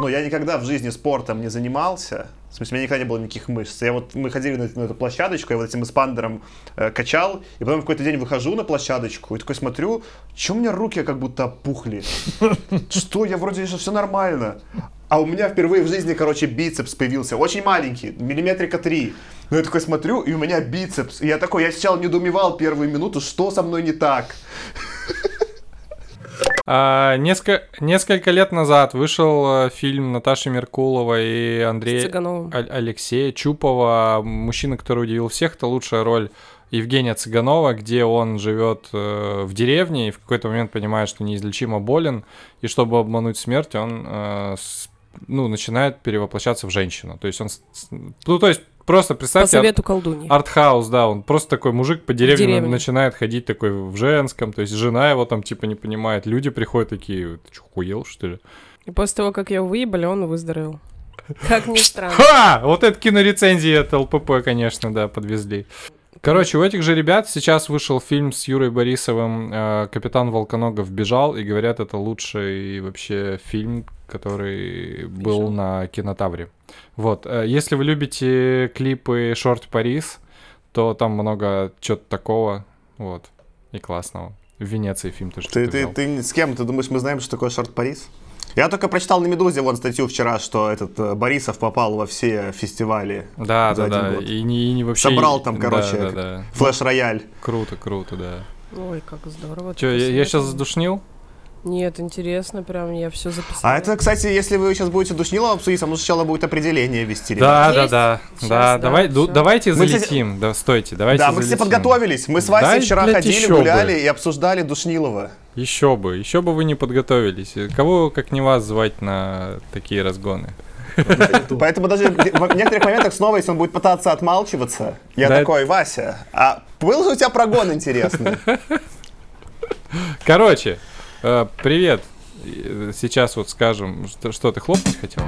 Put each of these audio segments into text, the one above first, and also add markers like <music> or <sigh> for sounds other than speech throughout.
Ну, я никогда в жизни спортом не занимался. В смысле, у меня никогда не было никаких мышц. Я вот, мы ходили на, на эту площадочку, я вот этим эспандером э, качал, и потом в какой-то день выхожу на площадочку и такой смотрю, что у меня руки как будто опухли. Что, я вроде еще все нормально. А у меня впервые в жизни, короче, бицепс появился. Очень маленький, миллиметрика 3. Но я такой смотрю, и у меня бицепс. И я такой, я сначала недоумевал первую минуту, что со мной не так. А, несколько, несколько лет назад вышел э, фильм Наташи Меркулова и Андрея Алексея Чупова «Мужчина, который удивил всех». Это лучшая роль Евгения Цыганова, где он живет э, в деревне и в какой-то момент понимает, что неизлечимо болен, и чтобы обмануть смерть, он э, с, ну, начинает перевоплощаться в женщину. То есть он... Ну, то есть Просто представьте... По совету колдуни. Артхаус, да, он просто такой мужик по деревне, деревне начинает ходить такой в женском, то есть жена его там типа не понимает, люди приходят такие, ты что, хуел, что ли? И после того, как его выебали, он выздоровел. <laughs> Как ни странно. Ха! Вот это кинорецензии от ЛПП, конечно, да, подвезли. Короче, у этих же ребят сейчас вышел фильм с Юрой Борисовым э, «Капитан Волконогов бежал», и говорят, это лучший вообще фильм, который был на кинотавре. Вот, э, если вы любите клипы Шорт Парис, то там много чего-то такого, вот, и классного. В Венеции фильм тоже. Ты, ты, ты с кем? Ты думаешь, мы знаем, что такое Шорт Парис? Я только прочитал на Медузе вон статью вчера, что этот э, Борисов попал во все фестивали. Да, да, да. Год. И не, и не вообще. Собрал там, короче, да, да, да. флеш-рояль. Круто, круто, да. Ой, как здорово. Че, я, я сейчас задушнил? Нет, интересно, прям я все записала. А это, кстати, если вы сейчас будете Душнилова обсудить, там сначала будет определение вести. Да, да, да, Сейчас, да, давай, ду, давайте мы, залетим, кстати, да, стойте, давайте Да, мы, кстати, подготовились, мы с Васей да, вчера ходили, гуляли бы. и обсуждали Душнилова. Еще бы, еще бы вы не подготовились. Кого, как не вас, звать на такие разгоны? Поэтому даже в некоторых моментах снова, если он будет пытаться отмалчиваться, я такой, Вася, а был же у тебя прогон интересный? Короче, Э, привет. Сейчас вот скажем, что, что ты хлопнуть хотел?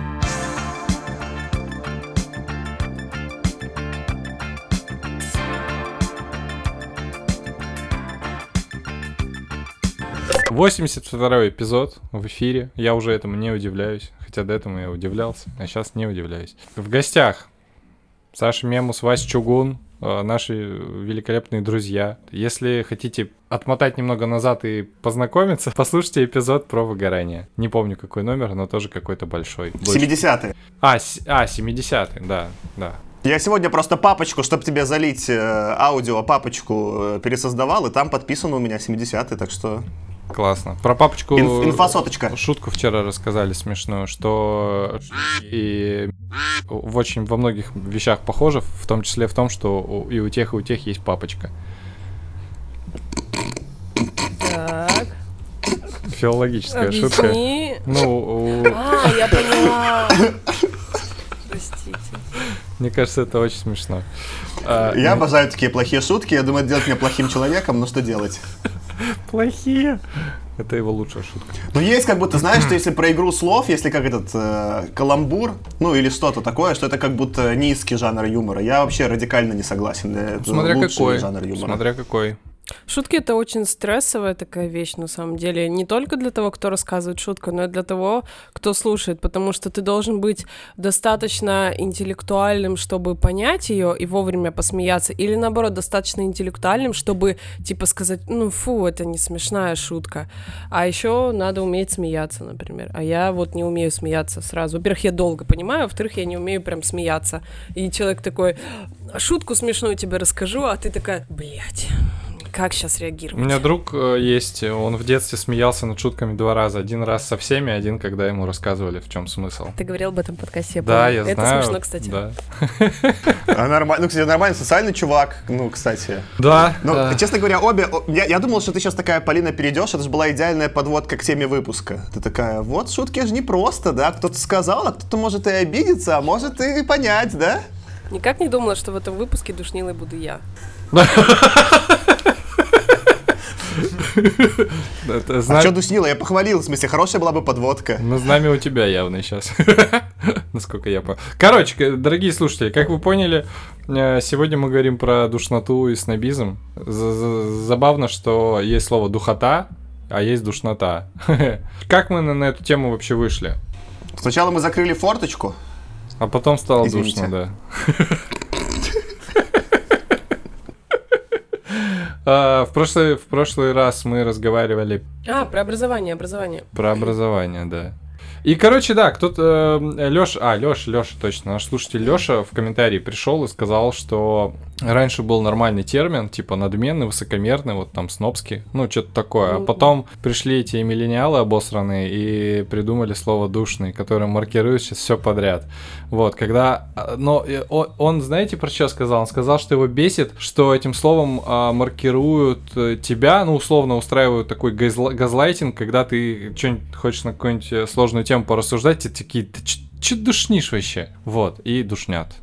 Восемьдесят второй эпизод в эфире. Я уже этому не удивляюсь. Хотя до этого я удивлялся, а сейчас не удивляюсь. В гостях Саша Мемус, Вась Чугун, наши великолепные друзья. Если хотите отмотать немного назад и познакомиться, <laughs> послушайте эпизод про выгорание. Не помню, какой номер, но тоже какой-то большой. 70-й. А, с... а 70-й, да, да. Я сегодня просто папочку, чтобы тебе залить э, аудио, папочку э, пересоздавал, и там подписан у меня 70-й, так что Классно. Про папочку... Инф, инфосоточка. Шутку вчера рассказали смешную, что и в очень во многих вещах похоже, в том числе в том, что и у тех, и у тех есть папочка. Так. Филологическая Объясни. шутка. Ну, у... А, я поняла. Простите. Мне кажется, это очень смешно. А, я ну... обожаю такие плохие шутки. Я думаю, это делать меня плохим человеком, но что делать? <laughs> Плохие. Это его лучшая шутка. Ну, есть как будто, знаешь, что если про игру слов, если как этот э, каламбур, ну, или что-то такое, что это как будто низкий жанр юмора. Я вообще радикально не согласен. Это Смотря какой. жанр юмора. Смотря какой. Шутки это очень стрессовая такая вещь, на самом деле. Не только для того, кто рассказывает шутку, но и для того, кто слушает, потому что ты должен быть достаточно интеллектуальным, чтобы понять ее и вовремя посмеяться, или наоборот, достаточно интеллектуальным, чтобы типа сказать, ну фу, это не смешная шутка. А еще надо уметь смеяться, например. А я вот не умею смеяться сразу. Во-первых, я долго понимаю, во-вторых, я не умею прям смеяться. И человек такой, шутку смешную тебе расскажу, а ты такая, блядь как сейчас реагировать? У меня друг э, есть, он в детстве смеялся над шутками два раза. Один раз со всеми, один, когда ему рассказывали, в чем смысл. Ты говорил об этом подкасте, я Да, я Это знаю. Это смешно, кстати. Да. <laughs> А нормально, ну, кстати, нормальный социальный чувак, ну, кстати. Да. Ну, да. честно говоря, обе... Я, я думал, что ты сейчас такая, Полина, перейдешь, это же была идеальная подводка к теме выпуска. Ты такая, вот шутки же не просто, да? Кто-то сказал, а кто-то может и обидеться, а может и понять, да? Никак не думала, что в этом выпуске душнилой буду я. <laughs> А что дуснила? Я похвалил, в смысле, хорошая была бы подводка. Ну, знамя у тебя явно сейчас. <laughs> Насколько я понял. Короче, дорогие слушатели, как вы поняли, э, сегодня мы говорим про душноту и снобизм. Забавно, что есть слово духота, а есть душнота. <laughs> Как мы на эту тему вообще вышли? Сначала мы закрыли форточку. А потом стало Извините. душно, да. <laughs> А, В прошлый, в прошлый раз мы разговаривали А, про образование, образование. про образование, да. И, короче, да, кто-то... Леша... А, Леша, Леша, точно. Наш слушатель Леша в комментарии пришел и сказал, что раньше был нормальный термин, типа надменный, высокомерный, вот там снобский, ну, что-то такое. А Ну, потом пришли эти миллениалы обосранные и придумали слово душный, которое маркирует сейчас все подряд. Вот, когда... а, Но э, он, знаете, про что сказал? Он сказал, что его бесит, что этим словом а, маркируют э, тебя, ну, условно устраивают такой газла- газлайтинг, когда ты что-нибудь хочешь на какую-нибудь э, сложную тему порассуждать, тебе такие, ты что душнишь вообще? Вот, и душнят,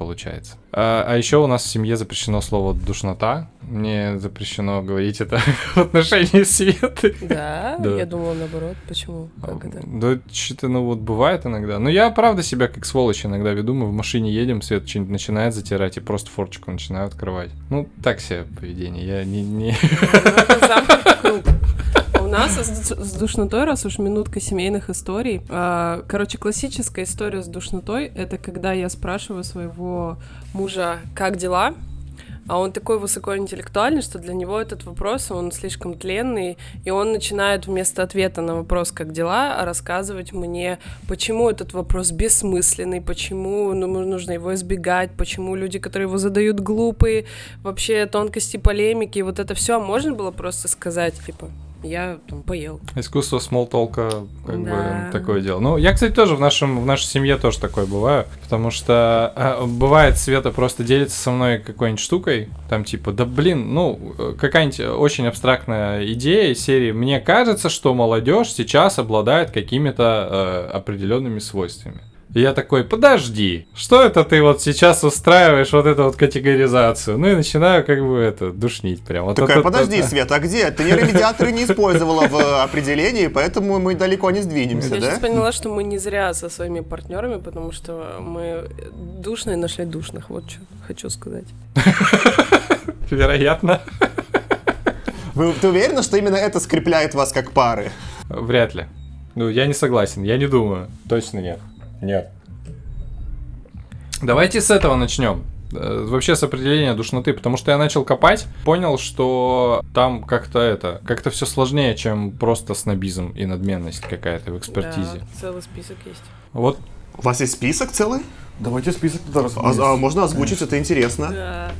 получается. А, еще у нас в семье запрещено слово душнота. Мне запрещено говорить это <laughs> в отношении Светы. Да? <laughs> Да. Я думала наоборот. Почему? Как это? Да что-то, ну вот бывает иногда. Но я правда себя как сволочь иногда веду. Мы в машине едем, Свет что-нибудь начинает затирать и просто форчику начинаю открывать. Ну, так себе поведение. Я не... не... Это замкнутый <laughs> круг. Нас с, душнотой, раз уж минутка семейных историй. а, Короче, классическая история с душнотой — это когда я спрашиваю своего мужа, как дела, а он такой высокоинтеллектуальный, что для него этот вопрос, он слишком тленный, и он начинает вместо ответа на вопрос «как дела?» рассказывать мне, почему этот вопрос бессмысленный, почему ну, нужно его избегать, почему люди, которые его задают, глупые, вообще тонкости полемики, вот это все можно было просто сказать, типа, я там поел. Искусство смолтолка, как Да. бы, такое дело. Ну, я, кстати, тоже в, нашем, в нашей семье тоже такое бываю, потому что э, бывает, Света просто делится со мной какой-нибудь штукой, там типа, да блин, ну, э, какая-нибудь очень абстрактная идея из серии «Мне кажется, что молодежь сейчас обладает какими-то э, определенными свойствами». И я такой, подожди, что это ты вот сейчас устраиваешь вот эту вот категоризацию? Ну и начинаю как бы это, душнить прям. Вот Такая, это- подожди, это- Света, а где? Ты нейромедиаторы не использовала в определении, поэтому мы далеко не сдвинемся, Я сейчас да? поняла, что мы не зря со своими партнерами, потому что мы душные нашли душных, вот что хочу сказать. <laughs> Вероятно. Вы, ты уверена, что именно это скрепляет вас как пары? Вряд ли. Ну, я не согласен, я не думаю. Точно нет. Нет. Давайте с этого начнем. Э, Вообще с определения душноты, потому что я начал копать, понял, что там как-то это, как-то все сложнее, чем просто снобизм и надменность какая-то в экспертизе. Да, целый список есть. Вот У вас есть список целый? Давайте список туда раз. А, а можно озвучить, это интересно. Да.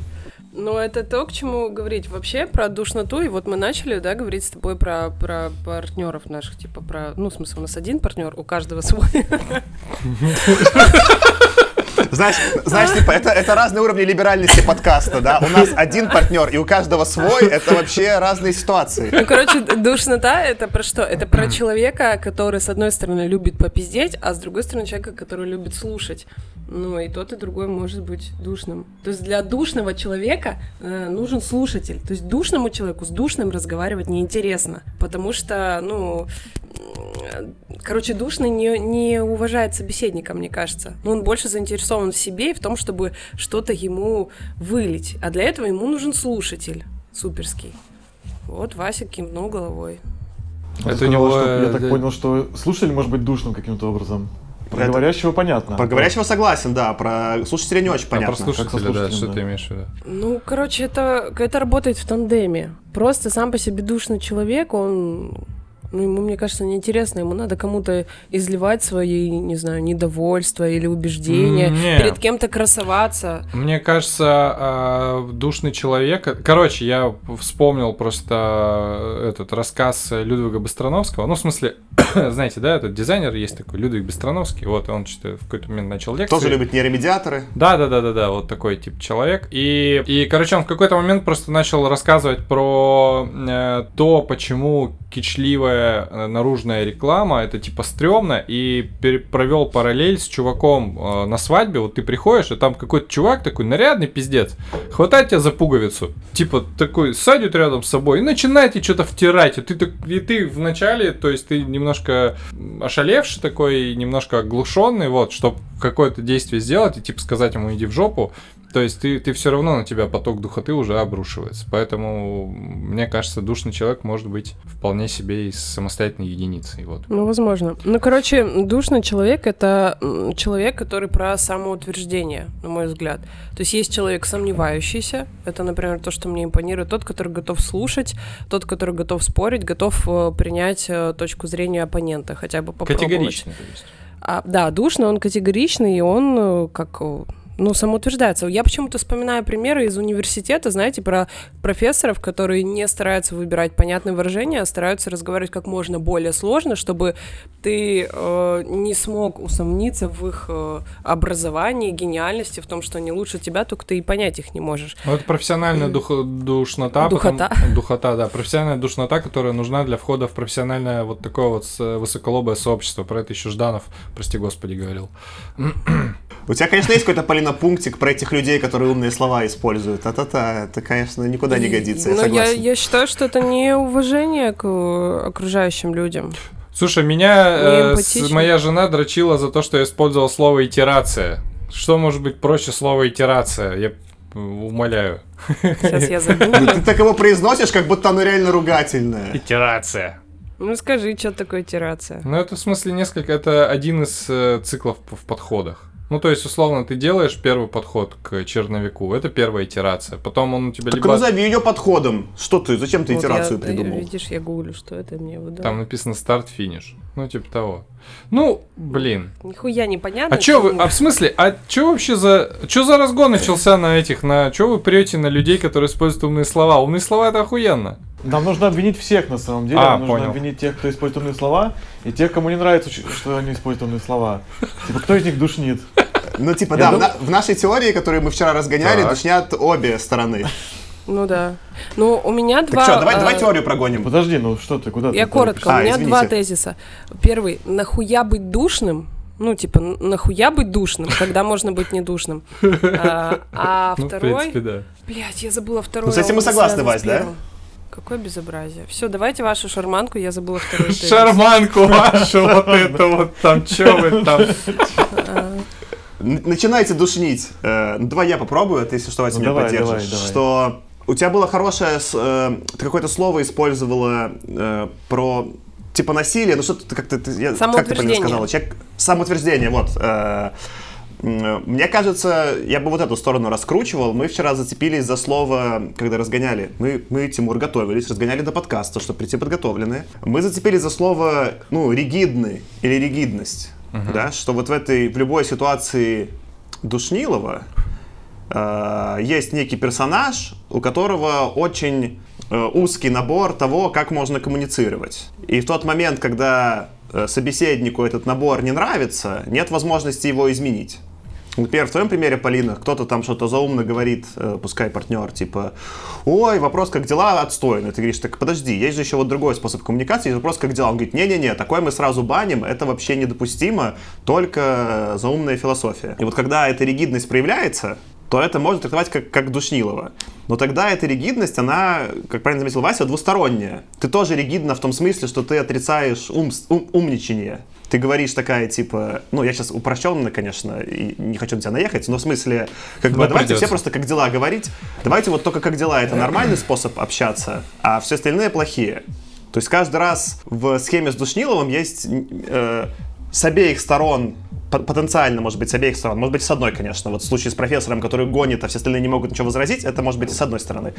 Но это то, к чему говорить вообще про душноту. И вот мы начали, да, говорить с тобой про, про партнеров наших, типа про, ну, в смысле, у нас один партнер, у каждого свой. <laughs> Знаешь, знаешь, типа, это, это разные уровни либеральности подкаста, да? У нас один партнер, и у каждого свой, это вообще разные ситуации. Ну, короче, душнота это про что? Это про человека, который, с одной стороны, любит попиздеть, а с другой стороны, человека, который любит слушать. Ну, и тот, и другой может быть душным. То есть для душного человека э, нужен слушатель. То есть душному человеку с душным разговаривать неинтересно, потому что, ну, короче, душный не, не уважает собеседника, мне кажется. Но он больше заинтересован в себе и в том, чтобы что-то ему вылить. А для этого ему нужен слушатель суперский. Вот Вася кивнул головой. Это у сказал, него, что- я так да. понял, что слушатель может быть душным каким-то образом. Про Это- говорящего понятно. Про говорящего согласен, да, про слушателя не очень а понятно. про слушателя, да, слушателем, что да. ты имеешь в виду? Ну, короче, это, это работает в тандеме. Просто сам по себе душный человек, он... Ну, ему, мне кажется, неинтересно. Ему надо кому-то изливать свои, не знаю, недовольства или убеждения, не. перед кем-то красоваться. Мне кажется, а, душный человек. Короче, я вспомнил просто этот рассказ Людвига Быстроновского. Ну, в смысле, <coughs> знаете, да, этот дизайнер есть такой, Людвиг Быстроновский. Вот, он что-то в какой-то момент начал лекцию. Тоже любит нейромедиаторы. Да, да, да, да, да, вот такой тип человек. И, и короче, он в какой-то момент просто начал рассказывать про э, то, почему кичливая э, наружная реклама это типа стрёмно, и провел параллель с чуваком э, на свадьбе. Вот ты приходишь, и там какой-то чувак такой нарядный пиздец, хватает тебя за пуговицу, типа такой садит рядом с собой и начинает что-то втирать. И ты, так, и ты вначале, то есть ты немножко ошалевший такой, немножко оглушенный, вот, чтобы какое-то действие сделать и типа сказать ему иди в жопу, То есть ты, ты все равно на тебя поток духоты уже обрушивается. Поэтому, мне кажется, душный человек может быть вполне себе и самостоятельной единицей. Вот. Ну, возможно. Ну, короче, душный человек — это человек, который про самоутверждение, на мой взгляд. То есть есть человек сомневающийся, это, например, то, что мне импонирует, тот, который готов слушать, тот, который готов спорить, готов э, принять э, точку зрения оппонента, хотя бы попробовать. Категорично, то есть. А, да, душный, он категоричный, и он э, как ну, самоутверждается. Я почему-то вспоминаю примеры из университета, знаете, про профессоров, которые не стараются выбирать понятные выражения, а стараются разговаривать как можно более сложно, чтобы ты э, не смог усомниться в их э, образовании, гениальности, в том, что они лучше тебя, только ты и понять их не можешь. Ну, это профессиональная дух- душнота. потом- Духота. Духота, да. Профессиональная душнота, которая нужна для входа в профессиональное вот такое вот с- высоколобое сообщество. Про это еще Жданов, прости господи, говорил. У тебя, конечно, есть какой-то, Полина, пунктик про этих людей, которые умные слова используют. А-та-та, это, конечно, никуда не годится, я Но Ну, я, согласен. я считаю, что это не уважение к э, окружающим людям. Слушай, меня э, с- моя жена дрочила за то, что я использовал слово итерация. Что может быть проще слова итерация? Я умоляю. Сейчас я <laughs> Ну, загуглю. Ты так его произносишь, как будто оно реально ругательное. Итерация. Ну скажи, что такое итерация? Ну, это в смысле несколько, это один из э, циклов в подходах. Ну, то есть, условно, ты делаешь первый подход к черновику, это первая итерация. Потом он у тебя Так либо... назови ее подходом. Что ты, зачем ты Вот итерацию я- придумал? Видишь, я гуглю, что это мне выдало. Там написано старт-финиш. Ну, типа того. Ну, блин. Нихуя непонятно. А чё вы, а в смысле, а чё вообще за, чё за разгон начался на этих, на, чё вы прете на людей, которые используют умные слова? Умные слова это охуенно. Нам нужно обвинить всех на самом деле. А, Нам нужно понял. обвинить тех, кто использует умные слова, и тех, кому не нравится, что они используют умные слова. Типа, кто из них душнит? Ну, типа, Я да, в, дум- на- в нашей теории, которую мы вчера разгоняли, Так. душнят обе стороны. Ну да. Ну, у меня Так два... что, давай, э, давай теорию прогоним. Подожди, ну что ты, куда ты? Я коротко, А, у меня извините. два тезиса. Первый, нахуя быть душным? Ну, типа, нахуя быть душным, когда можно быть недушным? <laughs> А, а Ну, в второй... принципе, да. Блять, я забыла второй. Ну, с этим а мы согласны, Вась, да? Какое безобразие. Все, давайте вашу шарманку, я забыла второй <laughs> тезис. Шарманку вашу, вот это вот, там, чё вы там? <laughs> Н- Начинайте душнить. Э, ну, давай я попробую, а ты, если что, Вася, Ну, меня поддержишь. Что у тебя было хорошее... э, ты какое-то слово использовала э, про... Типа насилие, ну что ты как-то... ты- как ты, Полина, Самоутверждение. сказала? Человек... Самоутверждение, вот. Э, Мне кажется, я бы вот эту сторону раскручивал. Мы вчера зацепились за слово, когда разгоняли. Мы, мы Тимур, готовились, разгоняли до подкаста, чтобы прийти подготовленные. Мы зацепились за слово, ну, ригидный или ригидность. Да, что вот в этой, в любой ситуации Душнилова э, есть некий персонаж, у которого очень э, узкий набор того, как можно коммуницировать. И в тот момент, когда э, собеседнику этот набор не нравится, нет возможности его изменить. Например, в твоем примере, Полина, кто-то там что-то заумно говорит, э, пускай партнер, типа, ой, вопрос, как дела, отстойно. Ты говоришь, так подожди, есть же еще вот другой способ коммуникации, есть вопрос, как дела. Он говорит, не-не-не, такое мы сразу баним, это вообще недопустимо, только заумная философия. И вот когда эта ригидность проявляется, то это можно трактовать как, как душнилово. Но тогда эта ригидность, она, как правильно заметил Вася, двусторонняя. Ты тоже ригидна в том смысле, что ты отрицаешь ум, ум- умничание. Ты говоришь такая, типа, ну, я сейчас упрощенно, конечно, и не хочу на тебя наехать, но в смысле, как бы, давайте все просто как дела говорить. Давайте вот только как дела, это нормальный способ общаться, а все остальные плохие. То есть каждый раз в схеме с Душниловым есть э, с обеих сторон, по- потенциально, может быть, с обеих сторон, может быть, с одной, конечно. Вот в случае с профессором, который гонит, а все остальные не могут ничего возразить, это может быть и с одной стороны.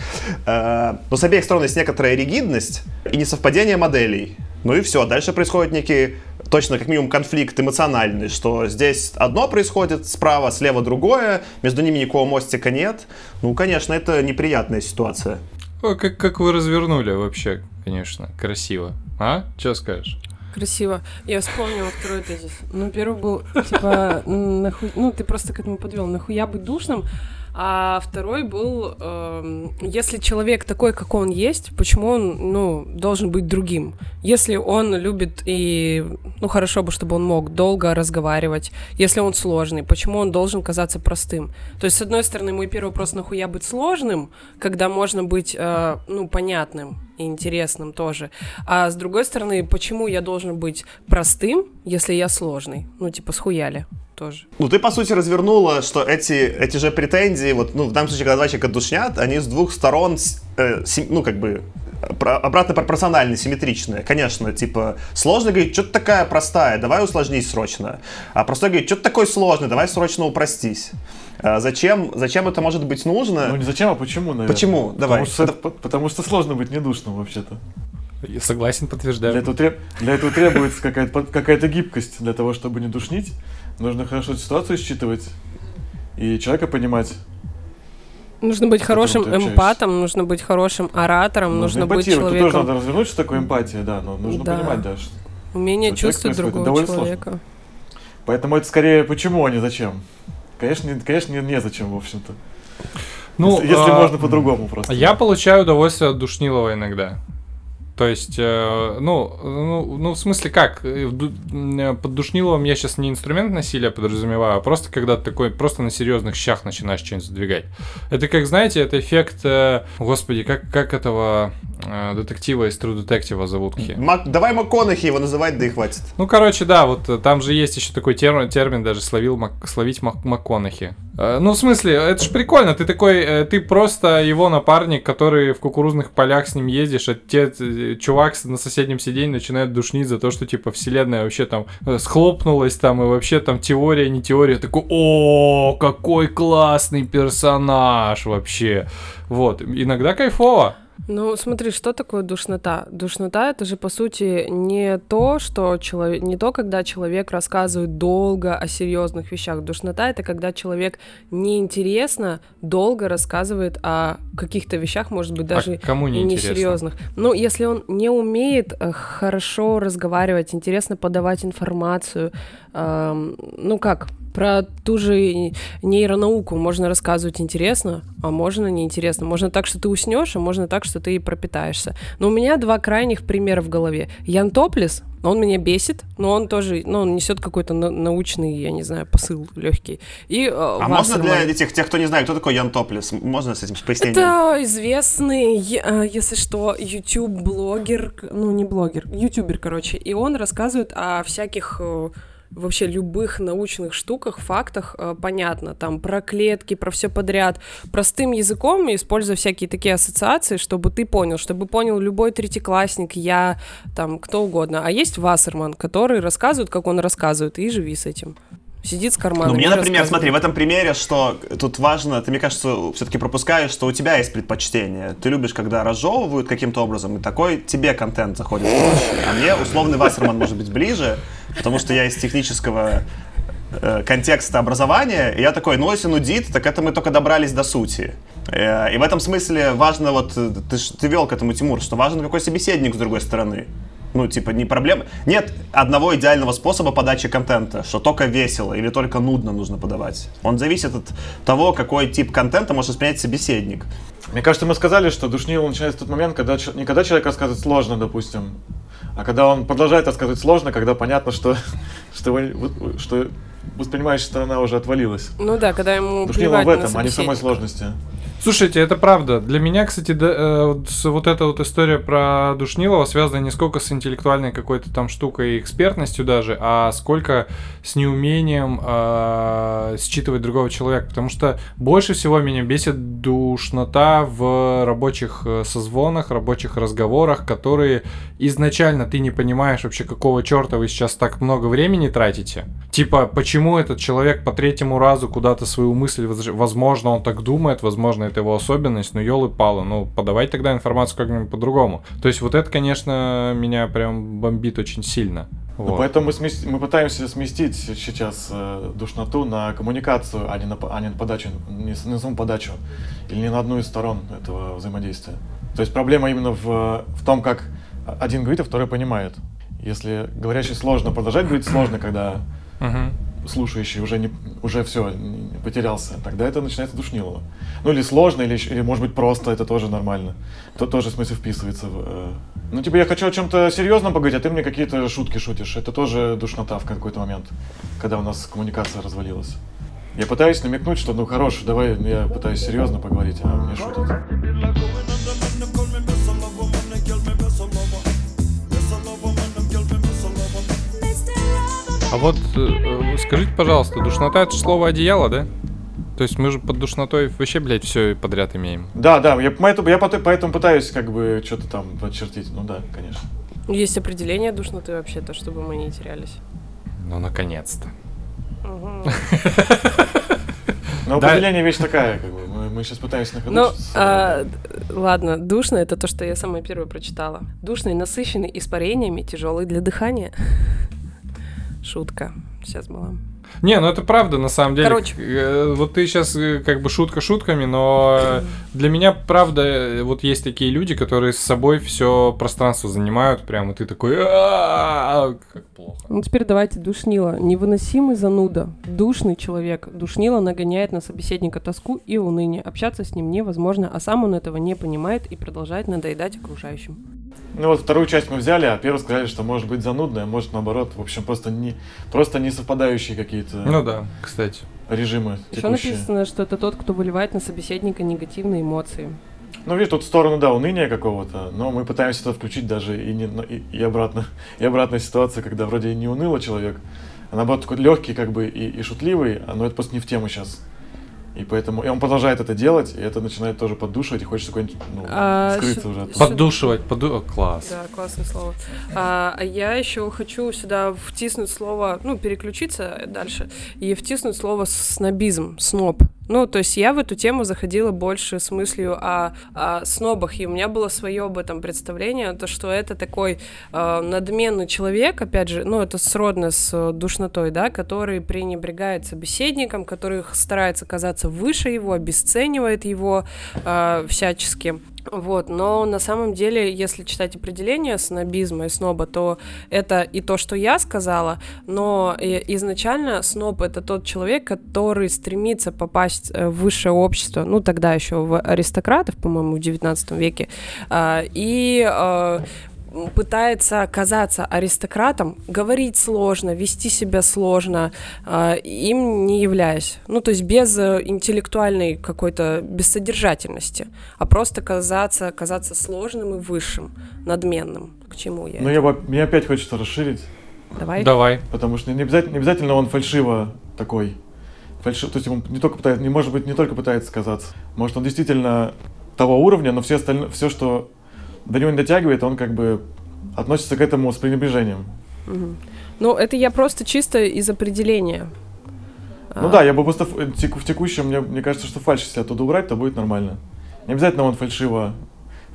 Э, но с обеих сторон есть некоторая ригидность и несовпадение моделей. Ну и все, дальше происходит некий, точно как минимум, конфликт эмоциональный, что здесь одно происходит, справа, слева другое, между ними никакого мостика нет. Ну, конечно, это неприятная ситуация. О, как, как вы развернули вообще, конечно, красиво. А? Чё скажешь? Красиво. Я вспомнила второй тезис. Ну, первый был, типа, <laughs> нахуй... Ну, ты просто к этому подвел. Нахуя быть душным? А второй был, эм, если человек такой, как он есть, почему он, ну, должен быть другим? Если он любит и, ну, хорошо бы, чтобы он мог долго разговаривать. Если он сложный, почему он должен казаться простым? То есть, с одной стороны, мой первый вопрос, нахуя быть сложным, когда можно быть, э, ну, понятным и интересным тоже. А с другой стороны, почему я должен быть простым, если я сложный? Ну, типа, схуяли тоже. Ну, ты, по сути, развернула, что эти, эти же претензии вот, ну, в данном случае, когда два человека душнят, они с двух сторон, э, сим- ну, как бы, про- обратно пропорционально, симметричные. Конечно, типа, сложно говорить, что ты такая простая, давай усложнись срочно. А простой говорит, что ты такой сложный, давай срочно упростись. А зачем, зачем это может быть нужно? Ну не зачем, а почему, наверное? Почему? Давай. Потому что, это- потому что сложно быть недушным вообще-то. Согласен, Для подтверждаю. этого, треб- для этого требуется какая-то, какая-то гибкость. Для того, чтобы не душнить, нужно хорошо ситуацию считывать и человека понимать. Нужно быть хорошим эмпатом, нужно быть хорошим оратором, нужно, быть эмпатировать. Тут тоже человеком. надо развернуть, что такое эмпатия, да, но нужно Да. понимать, да. что- Умение что чувствовать другого довольно сложно. человека. Поэтому это скорее почему, а не зачем. Конечно, не- конечно, не- незачем, в общем-то. Ну, если если а, можно по-другому просто. Я получаю удовольствие от Душнилова иногда. То есть, э, ну, ну, ну, в смысле как? Э, э, Под Душниловым я сейчас не инструмент насилия подразумеваю, а просто когда ты такой, просто на серьезных щах начинаешь что-нибудь задвигать. Это как, знаете, это эффект, господи, как, как этого детектива из True Detective зовут? Мак- давай МакКонахи его называть, да и хватит. Ну, короче, да, вот там же есть еще такой термин, термин даже словил Мак- словить Мак- МакКонахи. Э, Ну, в смысле, это ж прикольно, ты такой, э, ты просто его напарник, который в кукурузных полях с ним ездишь, а те, чувак на соседнем сиденье начинает душнить за то, что, типа, вселенная вообще там э, схлопнулась там, и вообще там теория, не теория, такой, о, какой классный персонаж вообще. Вот, иногда кайфово. Ну, смотри, что такое душнота? Душнота это же по сути не то, что человек, не то, когда человек рассказывает долго о серьезных вещах. Душнота это когда человек неинтересно долго рассказывает о каких-то вещах, может быть, даже а кому не несерьезных. Ну, если он не умеет э, хорошо разговаривать, интересно подавать информацию, эм, ну как, про ту же нейронауку можно рассказывать интересно, а можно неинтересно. Можно так, что ты уснешь, а можно так, что ты и пропитаешься. Но у меня два крайних примера в голове. Ян Топлис, он меня бесит, но он тоже, ну, он несет какой-то на- научный, я не знаю, посыл легкий. И, э, А можно для этих, тех, кто не знает, кто такой Ян Топлес? Можно с этим пояснением? Это известный, э, если что, YouTube-блогер, ну не блогер, ютубер, короче, и он рассказывает о всяких э, вообще любых научных штуках, фактах, э, понятно, там про клетки, про все подряд, простым языком, используя всякие такие ассоциации, чтобы ты понял, чтобы понял любой третьеклассник, я, там, кто угодно. А есть Вассерман, который рассказывает, как он рассказывает, и живи с этим. Сидит с карманом. Ну, мне, например, смотри, в этом примере, что тут важно, ты, мне кажется, все-таки пропускаешь, что у тебя есть предпочтение. Ты любишь, когда разжевывают каким-то образом, и такой тебе контент заходит. А мне условный Вассерман может быть ближе, потому что я из технического э, контекста образования, и я такой, ну, если нудит, так это мы только добрались до сути. Э, и в этом смысле важно, вот, э, ты, ты вел к этому, Тимур, что важен какой собеседник с другой стороны. Ну, типа, не проблема. Нет одного идеального способа подачи контента, что только весело или только нудно нужно подавать. Он зависит от того, какой тип контента может воспринять собеседник. Мне кажется, мы сказали, что душнило начинается в тот момент, когда не когда человек рассказывает сложно, допустим, а когда он продолжает рассказывать сложно, когда понятно, что, <laughs> что, его- вот- что воспринимающая сторона уже отвалилась. Ну да, когда ему Душнило плевать в этом, а не в самой сложности. Слушайте, это правда. Для меня, кстати, да, э, вот эта вот история про Душнилова связана не сколько с интеллектуальной какой-то там штукой и экспертностью даже, а сколько с неумением э, считывать другого человека. Потому что больше всего меня бесит душнота в рабочих э, созвонах, рабочих разговорах, которые изначально ты не понимаешь вообще, какого черта вы сейчас так много времени тратите. Типа, почему этот человек по третьему разу куда-то свою мысль, воз- возможно, он так думает, возможно, это его особенность, но елы палы, ну, подавай тогда информацию как-нибудь по-другому. То есть вот это, конечно, меня прям бомбит очень сильно. Ну, Вот. поэтому мы, смес- мы пытаемся сместить сейчас э, душноту на коммуникацию, а не на, а не на подачу, не, на саму подачу, или не на одну из сторон этого взаимодействия. То есть проблема именно в, в том, как один говорит, а второй понимает. Если говорящий сложно, продолжать говорить сложно, когда Мгм. Слушающий уже, не, уже все, потерялся, тогда это начинается душнилово. Ну или сложно, или, или может быть просто, это тоже нормально. То тоже в смысле вписывается в... э, Ну типа я хочу о чем-то серьезном поговорить, а ты мне какие-то шутки шутишь. Это тоже душнота в какой-то момент, когда у нас коммуникация развалилась. Я пытаюсь намекнуть, что ну хорош, давай я пытаюсь серьезно поговорить, а мне шутят. А вот э, э, скажите, пожалуйста, душнота это ж слово одеяло, да? То есть мы же под душнотой вообще, блядь, все подряд имеем. Да, да, я поэтому, я поэтому пытаюсь как бы что-то там подчертить. Ну да, конечно. Есть определение душноты вообще-то, чтобы мы не терялись. Ну, наконец-то. Но Да. определение вещь такая, как бы. Мы, мы сейчас пытаемся на ходу Ну, а, ладно, душно это то, что я самое первое прочитала. Душный, насыщенный испарениями, тяжелый для дыхания. Шутка. Сейчас была. Не, ну это правда, на самом деле. Короче. Э, Вот ты сейчас как бы шутка шутками, но э, для меня, правда, э, вот есть такие люди, которые с собой все пространство занимают, прям, и ты такой, как плохо. Ну, теперь давайте душнила. Невыносимый зануда. Душный человек. Душнила нагоняет на собеседника тоску и уныние. Общаться с ним невозможно, а сам он этого не понимает и продолжает надоедать окружающим. Ну вот вторую часть мы взяли, а первую сказали, что может быть занудная, может наоборот, в общем, просто не, просто не совпадающие какие-то Ну да, кстати. режимы Еще текущие. написано, что это тот, кто выливает на собеседника негативные эмоции. Ну, видишь, тут в сторону, да, уныния какого-то, но мы пытаемся это включить даже и, не, и, и обратно. <laughs> И обратная ситуация, когда вроде и не уныло человек, а наоборот такой легкий как бы и, и шутливый, а, но это просто не в тему сейчас. И поэтому, и он продолжает это делать, и это начинает тоже поддушивать, и хочется какой-нибудь, ну, А, скрыться ш- уже. от- Сюда. Поддушивать, поду... Класс. Да, классное слово. А, а я еще хочу сюда втиснуть слово, ну, переключиться дальше, и втиснуть слово снобизм, сноб. Ну, то есть я в эту тему заходила больше с мыслью о, о снобах, и у меня было свое об этом представление, то, что это такой э, надменный человек, опять же, ну, это сродно с э, душнотой, да, который пренебрегает собеседником, который старается казаться выше его, обесценивает его э, всячески. Вот, но на самом деле, если читать определение снобизма и сноба, то это и то, что я сказала, но э, изначально сноб это тот человек, который стремится попасть э, в высшее общество, ну тогда еще в аристократов, по-моему, в 19 веке, а, и а, пытается казаться аристократом, говорить сложно, вести себя сложно, а, им не являясь. Ну, то есть без э, интеллектуальной какой-то бессодержательности, а просто казаться, казаться сложным и высшим, надменным. К чему я? Ну, я мне опять хочется расширить, Давай. Давай. потому что не обязательно, не обязательно он фальшиво такой. Фальши... То есть он не только пытается, не может быть, не только пытается казаться. Может, он действительно того уровня, но все остальное, все, что до него не дотягивает, он как бы относится к этому с пренебрежением. Мгм. Ну, это я просто чисто из определения. Ну А, да, я бы просто в, теку- в текущем, мне, мне кажется, что фальш, если оттуда убрать, то будет нормально. Не обязательно он фальшиво,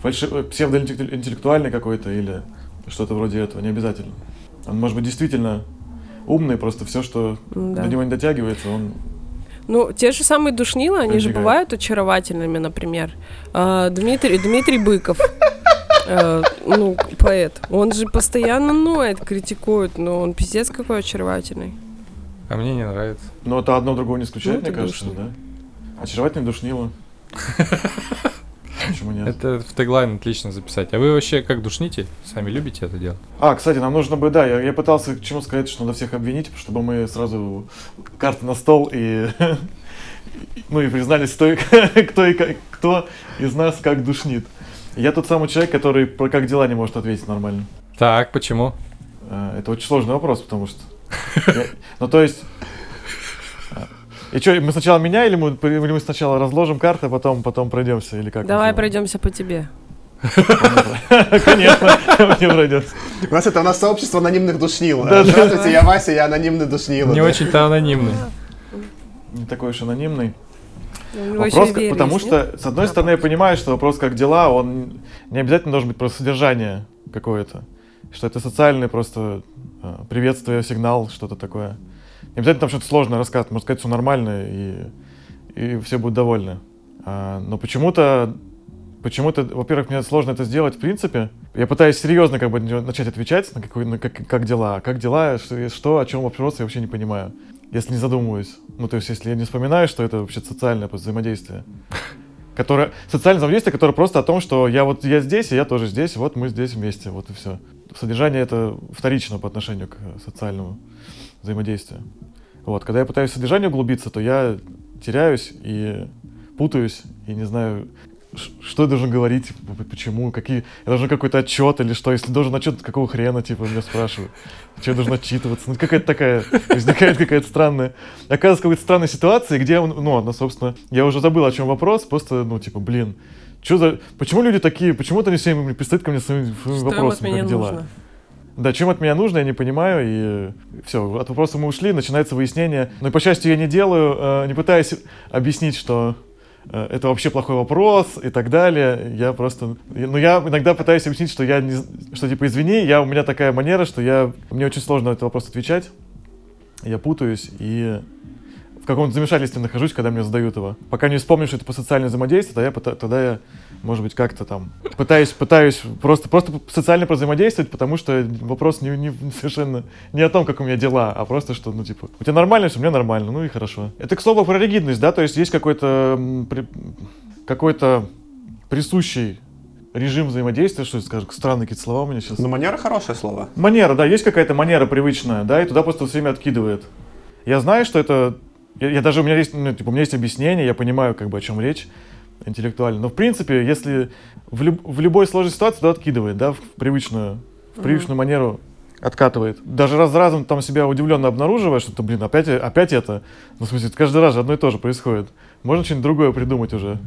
фальши, э, псевдоинтеллектуальный какой-то или что-то вроде этого, не обязательно. Он может быть действительно умный, просто все, что м-да. до него не дотягивается, он... Ну, те же самые душнила, они же бывают очаровательными, например. А, Дмитрий, Дмитрий Быков, э, ну, поэт, он же постоянно ноет, критикует, но он пиздец какой очаровательный. А мне не нравится. Но это одно другого не исключает, Ну, мне кажется, душно. да? Очаровательный душнило. <laughs> Почему нет? Это в теглайн отлично записать. А вы вообще как душните? Сами любите это делать? А, кстати, нам нужно бы, да, я, я пытался к чему сказать, что надо всех обвинить, чтобы мы сразу карты на стол и <laughs> ну и признались, кто, <laughs> кто, и кто из нас как душнит. Я тот самый человек, который про как дела не может ответить нормально. Так, почему? А, Это очень сложный вопрос, потому что... Ну, то есть... И что, мы сначала меня или мы, или мы сначала разложим карты, а потом, потом пройдемся, или как? Давай пройдемся по тебе. Конечно, не пройдется. У нас это, у нас сообщество анонимных душнил. Здравствуйте, я Вася, я анонимный душнил. Не очень-то анонимный. Не такой уж анонимный. У него ещё Вопрос, потому что, с одной стороны, я понимаю, что вопрос как дела, он не обязательно должен быть про содержание какое-то. Что это социальный просто э, приветствие, сигнал, что-то такое. Не обязательно там что-то сложное рассказывать, можно сказать, все нормально, и, и все будут довольны. А, но почему-то, почему-то, во-первых, мне сложно это сделать в принципе. Я пытаюсь серьезно как бы начать отвечать на, какой, на как, как дела. Как дела, что, о чем вопрос, я вообще не понимаю. Если не задумываюсь. Ну, то есть, если я не вспоминаю, что это вообще социальное взаимодействие. Которое, социальное взаимодействие, которое просто о том, что я вот я здесь, и я тоже здесь, вот мы здесь вместе, вот и все. Содержание это вторично по отношению к социальному взаимодействию. Вот, когда я пытаюсь в содержание углубиться, то я теряюсь и путаюсь, и не знаю, что я должен говорить, почему, какие, я должен какой-то отчет или что, если должен отчет, какого хрена, типа, меня спрашивают, что я должен отчитываться, ну, какая-то такая, возникает какая-то странная, оказывается, какой-то странной ситуации, где, он, ну, она, собственно, я уже забыл, о чем вопрос, просто, ну, типа, блин, что за, почему люди такие, почему-то они все время пристают ко мне своими, Что вопросами, как дела? нужно? Да, чем от меня нужно, я не понимаю, и все, от вопроса мы ушли, начинается выяснение. Но, по счастью, я не делаю, э, не пытаюсь объяснить, что э, это вообще плохой вопрос и так далее. Я просто, ну, я иногда пытаюсь объяснить, что я не, что типа извини, я у меня такая манера, что я мне очень сложно на этот вопрос отвечать, я путаюсь и в каком-то замешательстве нахожусь, когда мне задают его. Пока не вспомню, что это по социальному взаимодействию, тогда я, тогда я, может быть, как-то там пытаюсь, пытаюсь просто, просто социально взаимодействовать, потому что вопрос не, не- совершенно не о том, как у меня дела, а просто, что, ну, типа, у тебя нормально, все, у меня нормально, ну и хорошо. Это, к слову, про ригидность, да, то есть есть какой-то какой-то присущий режим взаимодействия, что скажем, странные какие-то слова у меня сейчас. Ну, манера хорошее слово. Манера, да, есть какая-то манера привычная, да, и туда просто все время откидывает. Я знаю, что это... Я, я даже, у меня есть, ну, типа, у меня есть объяснение, я понимаю, как бы, о чем речь интеллектуально. Но, в принципе, если в, люб- в любой сложной ситуации туда откидывает, да, в привычную, в привычную манеру откатывает. Даже раз за разом там себя удивленно обнаруживая, что, блин, опять, опять это. Ну, в смысле, каждый раз же одно и то же происходит. Можно что-нибудь другое придумать уже.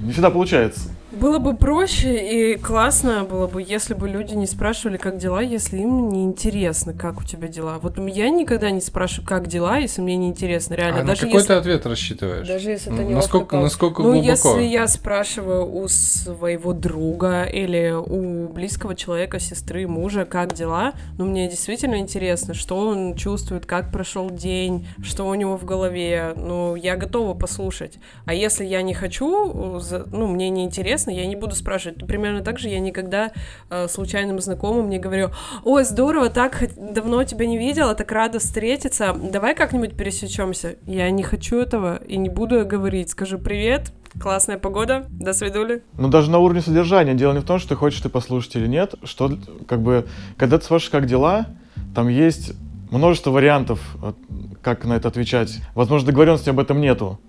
Не всегда получается. Было бы проще и классно было бы, если бы люди не спрашивали, как дела, если им не интересно, как у тебя дела. Вот я никогда не спрашиваю, как дела, если мне не интересно, реально. А на даже какой если... ты ответ рассчитываешь? Даже если это Ну, не насколько, насколько Ну, глубоко? если я спрашиваю у своего друга или у близкого человека, сестры, мужа, как дела, ну, мне действительно интересно, что он чувствует, как прошел день, что у него в голове, ну, я готова послушать. А если я не хочу, э, ну, мне не интересно, я не буду спрашивать. Примерно так же я никогда э, случайным знакомым не говорю, ой, здорово, так давно тебя не видела, так рада встретиться, давай как-нибудь пересечемся. Я не хочу этого и не буду говорить. Скажу привет, классная погода, до свидули. Ну, даже на уровне содержания. Дело не в том, что ты хочешь ты послушать или нет, что, как бы, когда ты спрашиваешь, как дела, там есть множество вариантов, э, как на это отвечать. Возможно, договоренности об этом нету.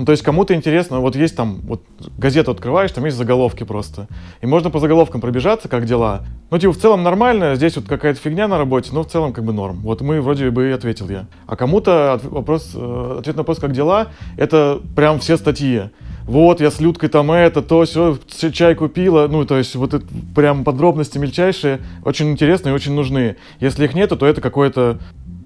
Ну, то есть кому-то интересно, вот есть там, вот газету открываешь, там есть заголовки просто. И можно по заголовкам пробежаться, как дела. Ну, типа, в целом нормально, здесь вот какая-то фигня на работе, но в целом как бы норм. Вот мы вроде бы и ответил я. А кому-то вопрос, э, ответ на вопрос, как дела, это прям все статьи. Вот, я с Людкой там это, то, все, чай купила. Ну, то есть, вот это прям подробности мельчайшие, очень интересные и очень нужны. Если их нету, то это какое-то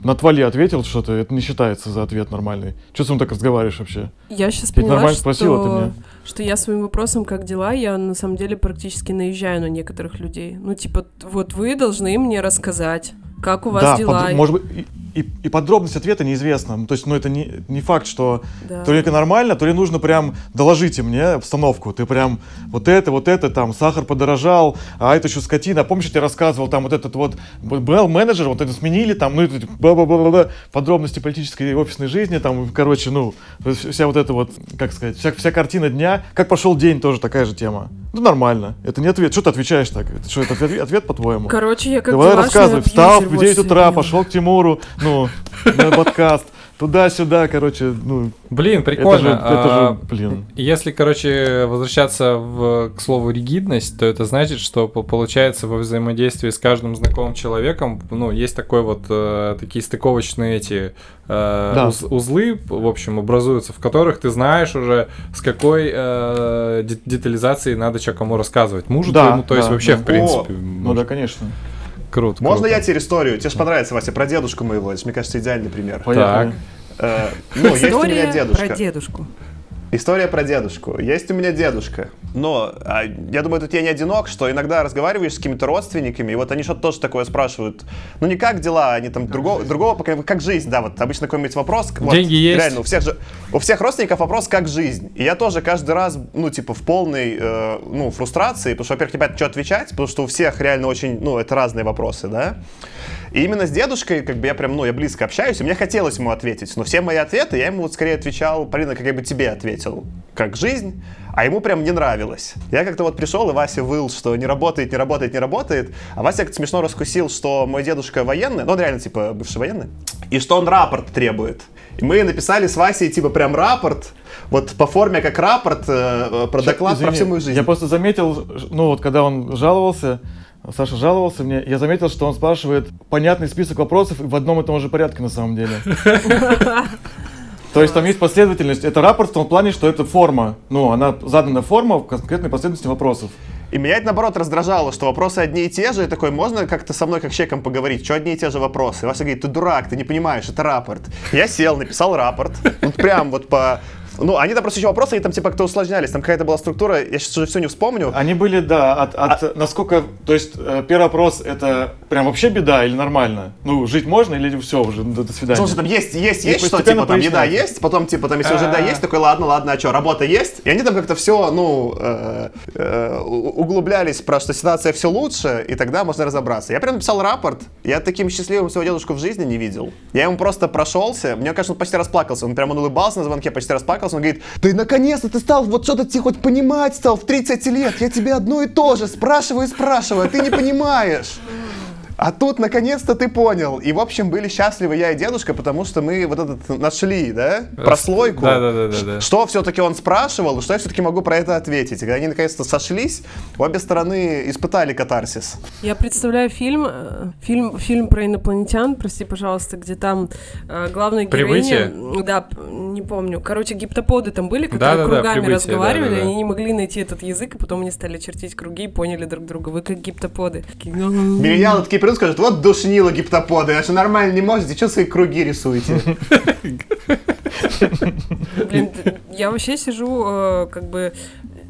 на твали ответил что-то, это не считается за ответ нормальный. С ним так разговариваешь вообще? Я сейчас поняла, нормально что, спросила, ты мне. что я своим вопросом, как дела, я на самом деле практически наезжаю на некоторых людей. Ну, типа, вот вы должны мне рассказать, как у вас да, дела. под- может быть, и, и- подробность ответа неизвестна. Ну, То есть, ну, это не, не факт, что Да. то ли это нормально, то ли нужно прям доложите мне обстановку. Ты прям вот это, вот это, там, сахар подорожал, а это еще скотина. Помнишь, я тебе рассказывал, там, вот этот вот был менеджер, вот это сменили, там, ну, это, бла-бла-бла-бла, подробности политической и офисной жизни, там, короче, ну, вся вот эта вот, как сказать, вся, вся картина дня, как прошел день, тоже такая же тема. Ну, нормально. Это не ответ. Что ты отвечаешь так? Это что, это ответ, ответ по-твоему? Короче, я как Давай рассказывай. Встал в абьюзер, 9 вот утра, пошел к Тимуру, ну, на подкаст. Туда-сюда, короче, ну, Блин, это же, прикольно. это А, же, блин. Если, короче, возвращаться в, к слову ригидность, то это значит, что по- получается во взаимодействии с каждым знакомым человеком, ну, есть такой вот э, такие стыковочные эти э, Да. уз- узлы, в общем, образуются, в которых ты знаешь уже, с какой э, де- детализацией надо кому рассказывать. Мужу Да, твоему, то есть да, вообще, да. в принципе. Ну да, конечно. Круто. Можно круто. я теперь историю? Тебе же понравится, Вася, про дедушку моего. Это, мне кажется, идеальный пример. Поехали. Э, ну, есть у меня дедушка. про дедушку. История про дедушку. Есть у меня дедушка. Но а, я думаю, тут я не одинок, что иногда разговариваешь с какими-то родственниками, и вот они что-то тоже такое спрашивают. Ну не как дела, они там другого, другого пока, как жизнь, да, вот обычно какой-нибудь вопрос. вот, Деньги есть? Реально, у всех же, у всех родственников вопрос, как жизнь. И я тоже каждый раз, ну типа в полной, э, ну, фрустрации, потому что, во-первых, не понятно, что отвечать, потому что у всех реально очень, ну, это разные вопросы, да. И именно с дедушкой, как бы я прям, ну, я близко общаюсь, и мне хотелось ему ответить. Но все мои ответы, я ему вот скорее отвечал, Полина, как я бы тебе ответил. как жизнь, а ему прям не нравилось. Я как-то вот пришел, и Вася выл, что не работает, не работает, не работает, а Вася как-то смешно раскусил, что мой дедушка военный, ну он реально типа бывший военный, и что он рапорт требует. И мы написали с Васей типа прям рапорт, вот по форме как рапорт э, про доклад Извини, про всю мою жизнь. Я просто заметил, ну вот когда он жаловался, Саша жаловался мне, я заметил, что он спрашивает понятный список вопросов в одном и том же порядке на самом деле. <laughs> То есть там есть последовательность. Это рапорт в том плане, что это форма. Ну, она задана форма в конкретной последовательности вопросов. И меня это, наоборот, раздражало, что вопросы одни и те же, и такой, можно как-то со мной как с человеком поговорить, что одни и те же вопросы? И Вася говорит, ты дурак, ты не понимаешь, это рапорт. Я сел, написал рапорт, вот прям вот по... Ну, они там просто еще вопросы, они там типа как-то усложнялись, там какая-то была структура, я сейчас уже все не вспомню. Они были, да, от, от насколько, то есть э, первый вопрос это прям вообще беда или нормально? Ну, жить можно или все уже, до, до свидания? Слушай, там есть, есть, есть, что типа там еда есть, потом типа там если уже еда А. есть, такой ладно, ладно, а что, работа есть? И они там как-то все, ну, э, э, углублялись про что ситуация все лучше, и тогда можно разобраться. Я прям написал рапорт, я таким счастливым своего дедушку в жизни не видел. Я ему просто прошелся, мне кажется, он почти расплакался, он прям он улыбался на звонке, почти расплакался, он говорит, ты наконец-то ты стал вот что-то тебе хоть понимать стал в 30 лет, я тебе одно и то же спрашиваю и спрашиваю, а ты не понимаешь. А тут, наконец-то, ты понял. И, в общем, были счастливы я и дедушка, потому что мы вот этот нашли, да, прослойку. Да-да-да-да-да. Что все-таки он спрашивал, и что я все-таки могу про это ответить. И когда они наконец-то сошлись, обе стороны испытали катарсис. Я представляю фильм, э, фильм, фильм про инопланетян, прости, пожалуйста, где там э, главная Прибытие? героиня, да, не помню, короче, гиптоподы там были, которые Да-да-да, кругами «Прибытие», разговаривали, да-да-да. они не могли найти этот язык, и потом они стали чертить круги и поняли друг друга. Вы как гиптоподы. Такие, «Ну, Миллениалы такие придут, скажут, вот душнило гиптоподы, а что нормально не можете, что свои круги рисуете? Блин, я вообще сижу, э, как бы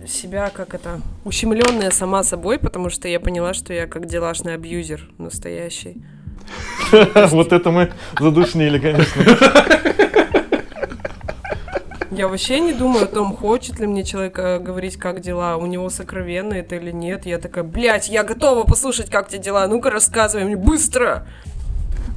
себя как это ущемленная сама собой, потому что я поняла, что я как делашный абьюзер настоящий. <laughs> Вот это мы задушнили, конечно. Я вообще не думаю о том, хочет ли мне человек э, говорить, как дела, у него сокровенно это или нет. Я такая, блядь, я готова послушать, как тебе дела, ну-ка рассказывай мне быстро.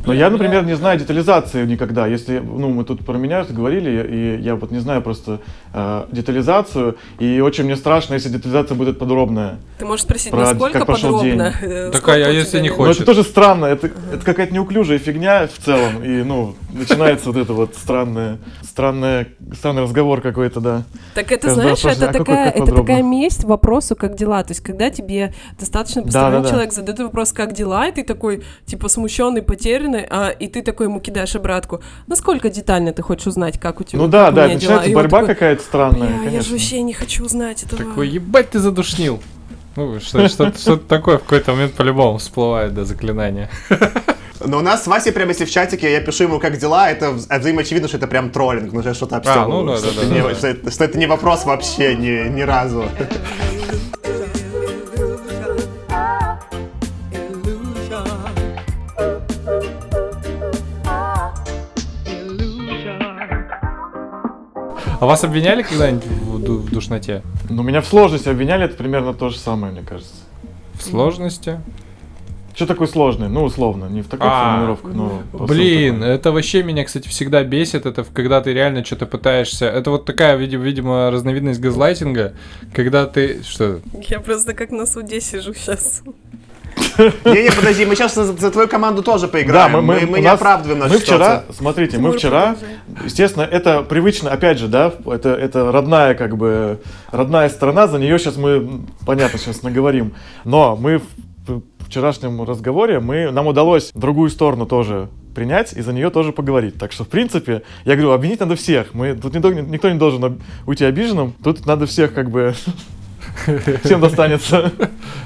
Но я, например, не знаю детализации никогда. Если, ну, мы тут про меня говорили, и я вот не знаю просто э, детализацию, и очень мне страшно, если детализация будет подробная. Ты можешь спросить, Про- насколько как прошел подробно? э, Так, сколько а если не лет? Но Хочет. это тоже странно, это, это какая-то неуклюжая фигня в целом, и, ну, начинается вот это вот странное, странное, странный разговор какой-то, да. Так это, Каждый знаешь, это а такая, как это такая месть вопросу, как дела. То есть, когда тебе достаточно посторонний да. человек задает вопрос, как дела, и ты такой, типа, смущенный, потерянный, а, и ты такой ему кидаешь обратку. Насколько детально ты хочешь узнать, как у тебя Ну да, да, меня дела? начинается он борьба такой, какая-то странная, «Бля, я же конечно. вообще не хочу узнать этого. Такой, ебать ты задушнил. Ну, что- что-то что такое в какой-то момент по-любому всплывает, да, заклинание. <laughs> Но у нас с Васей, прям если в чатике я пишу ему, как дела, это вз- взаимоочевидно, что это прям троллинг, ну, что что-то А, ну да, что, да, это да, не- да, да. что это- что это не вопрос вообще ни, ни разу. А вас обвиняли когда-нибудь в, ду- в душноте? Ну, меня в сложности обвиняли, это примерно то же самое, мне кажется. В сложности? Что такое сложное? Ну, условно, не в такой А, формулировке, но... Блин, это вообще меня, кстати, всегда бесит. Это когда ты реально что-то пытаешься. Это вот такая, видимо, видимо, разновидность газлайтинга, когда ты. Что? Я просто как на суде сижу сейчас. Не-не, подожди, мы сейчас за, твою команду тоже Да, поиграем. мы, мы, мы у не нас- оправдываем нашу Мы вчера, ситуацию. смотрите, мы вчера, естественно, это привычно, опять же, да, это, это родная, как бы, родная сторона, за нее сейчас мы, понятно, сейчас наговорим, но мы вчерашнем разговоре, мы, нам удалось другую сторону тоже принять и за нее тоже поговорить. Так что, в принципе, я говорю, обвинить надо всех. Мы, тут никто, никто не должен уйти обиженным, тут надо всех как бы... <laughs> Всем достанется.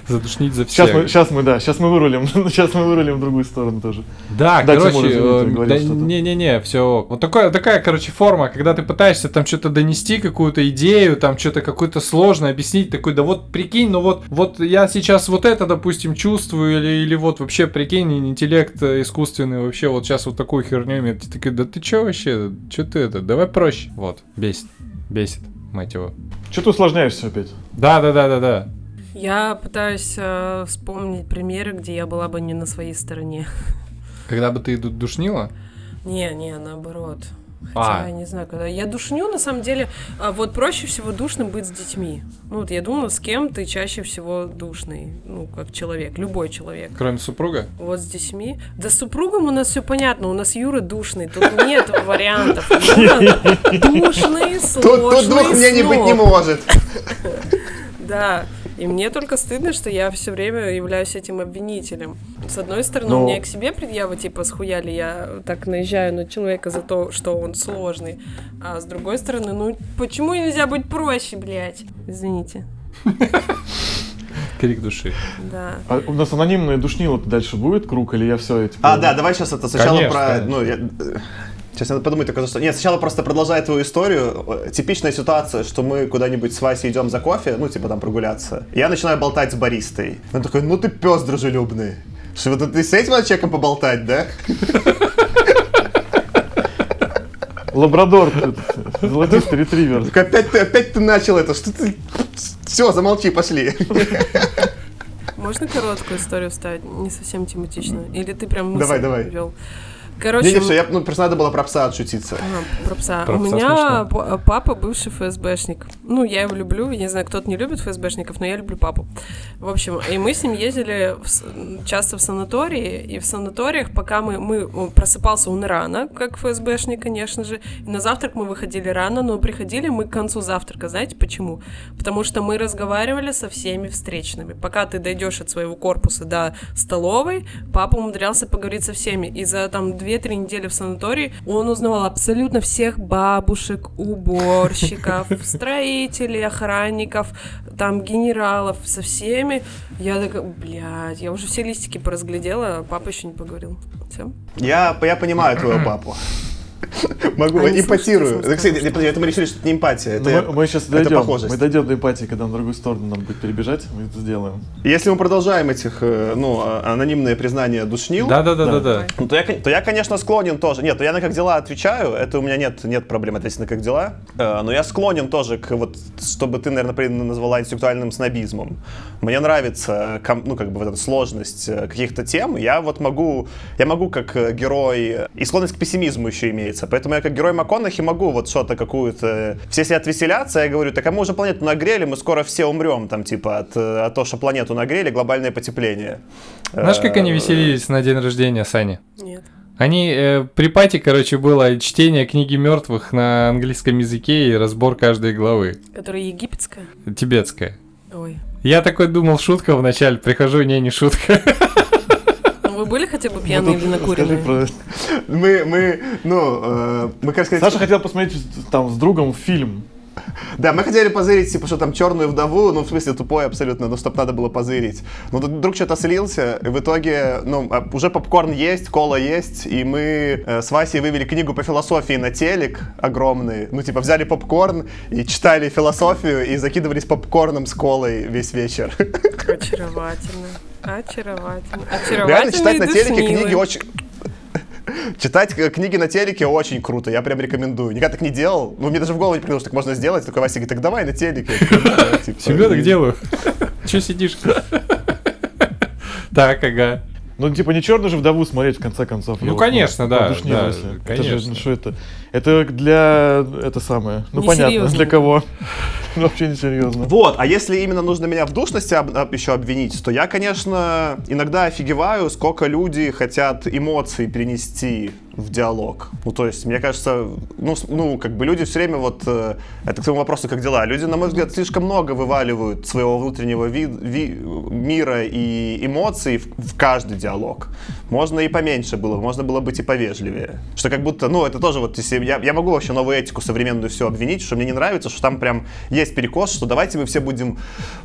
Задушнить за Сейчас всех. мы, сейчас мы, да, сейчас мы вырулим. <laughs> Сейчас мы вырулим в другую сторону тоже. Да, Да, короче, э, да не-не-не, все. Вот такая, такая, короче, форма, когда ты пытаешься там что-то донести, какую-то идею, там что-то какое-то сложное объяснить, такой, да вот прикинь, ну вот, вот я сейчас вот это, допустим, чувствую, или, или вот вообще, прикинь, интеллект э, искусственный, вообще вот сейчас вот такую херню имеет. Ты такой, да ты чё вообще, чё ты это, давай проще. Вот, бесит, бесит, мать его. Что ты усложняешь все опять? Да-да-да-да-да. Я пытаюсь э, вспомнить примеры, где я была бы не на своей стороне. Когда бы ты ду- душнила, Не, не, наоборот. Хотя, А. я не знаю, когда. Я душню, на самом деле, а, вот проще всего душным быть с детьми. Ну, вот я думаю, с кем ты чаще всего душный. Ну, как человек, любой человек. Кроме супруга? Вот с детьми. Да с супругом у нас все понятно, у нас Юра душный, тут нет <laughs> вариантов. <laughs> Душный, Тут, тут двух сложный мнений быть не может. <laughs> Да, и мне только стыдно, что я все время являюсь этим обвинителем. С одной стороны, Ну- у меня и к себе предъява, типа, схуяли я так наезжаю на человека за то, что он сложный. А с другой стороны, ну почему нельзя быть проще, блядь? Извините. Крик души. Да. А у нас анонимные душнило дальше будет круг, или я все эти... А, да, давай сейчас это сначала Конечно, про... конечно. Ну, я... Сейчас надо подумать только за что. Нет, сначала просто продолжая твою историю. Типичная ситуация, что мы куда-нибудь с Васей идем за кофе, ну, типа там прогуляться. Я начинаю болтать с баристой. Он такой, ну ты пес дружелюбный. Что вот ты с этим надо человеком поболтать, да? Лабрадор, золотистый ретривер. Так опять ты, опять ты начал это, что ты... Все, замолчи, пошли. Можно короткую историю вставить? Не совсем тематичную. Или ты прям мысль Давай, давай. ввёл? Короче, Не, не, все, я, ну, просто надо было про пса отшутиться. Ага, про пса. Про У пса меня смешно. папа бывший ФСБшник. Ну, я его люблю. Я не знаю, кто-то не любит ФСБшников, но я люблю папу. В общем, и мы с ним ездили в часто в санатории. И в санаториях, пока мы... мы просыпался он рано, как ФСБшник, конечно же. И на завтрак мы выходили рано, но приходили мы к концу завтрака. Знаете почему? Потому что мы разговаривали со всеми встречными. Пока ты дойдешь от своего корпуса до столовой, папа умудрялся поговорить со всеми. И за там 2-3 недели в санатории он узнавал абсолютно всех бабушек, уборщиков, <laughs> строителей, охранников, там генералов, со всеми. Я такая, блядь, я уже все листики поразглядела, а папа еще не поговорил. Все. Я, я понимаю твоего <clears throat> папу. <laughs> Могу, А слушайте, Да, кстати, это мы решили, что это не эмпатия. Ну, Это, мы, мы сейчас это дойдем. похожесть. Мы дойдем до эмпатии, когда на другую сторону нам будет перебежать, мы это сделаем. Если мы продолжаем этих, э, ну, а- анонимные признания душнил, Да-да-да-да-да. ну, то, я, то я, конечно, склонен тоже. Нет, то я на как дела отвечаю, это у меня нет, нет проблем ответить на как дела. Э, но я склонен тоже к вот, чтобы ты, наверное, назвала интеллектуальным снобизмом. Мне нравится, ком- ну, как бы вот эта сложность э, каких-то тем. Я вот могу, я могу как э, герой, и склонность к пессимизму еще имеется. Поэтому я как герой МакКонахи могу вот что-то какую-то... Все сидят веселятся, я говорю, так а мы уже планету нагрели, мы скоро все умрем, там, типа, от, э, от того, что планету нагрели, глобальное потепление. Знаешь, как они Э, веселились на день рождения Сани? Нет. Они э, при пати, короче, было чтение книги мертвых на английском языке и разбор каждой главы. Которая египетская? Тибетская. Ой. Я такой думал, шутка вначале, прихожу, не, не шутка. <laughs> Ну были хотя бы пьяные или Скажи накуренные? про- <laughs> Мы, мы, ну, э, мы, как сказать, Саша хотел посмотреть там с другом фильм. Да, мы хотели позырить, типа, что там черную вдову, ну, в смысле, тупой абсолютно, ну, чтоб надо было позырить. Но тут вдруг что-то слился, и в итоге, ну, а, уже попкорн есть, кола есть, и мы э, с Васей вывели книгу по философии на телек огромный, ну, типа, взяли попкорн и читали философию, и закидывались попкорном с колой весь вечер. Очаровательно. Очаровательно. Очаровательно. Реально читать на телеке книги очень... Читать книги на телеке очень круто, я прям рекомендую. Никогда так не делал. Ну, мне даже в голову не пришло, что так можно сделать. Такой Вася говорит, так давай на телеке. «Да, Всегда так делаю. Че сидишь? Так, ага. Ну, типа, не черную же вдову смотреть, в конце концов. Ну, конечно, да, подушнил, да, если. Это же, конечно. ну, что это? Это для... Это самое... Ну, понятно, для кого. <laughs> Ну, Вообще не серьезно. Вот, а если именно нужно меня в душности об- об- еще обвинить, то я, конечно, иногда офигеваю, сколько люди хотят эмоций перенести в диалог. Ну, то есть, мне кажется, ну, ну как бы люди все время вот, э, это к тому вопросу, как дела, люди, на мой взгляд, слишком много вываливают своего внутреннего ви- ви- мира и эмоций в, в каждый диалог. Можно и поменьше было, можно было быть и повежливее. Что как будто, ну, это тоже вот, если я, я могу вообще новую этику современную все обвинить, что мне не нравится, что там прям есть перекос, что давайте мы все будем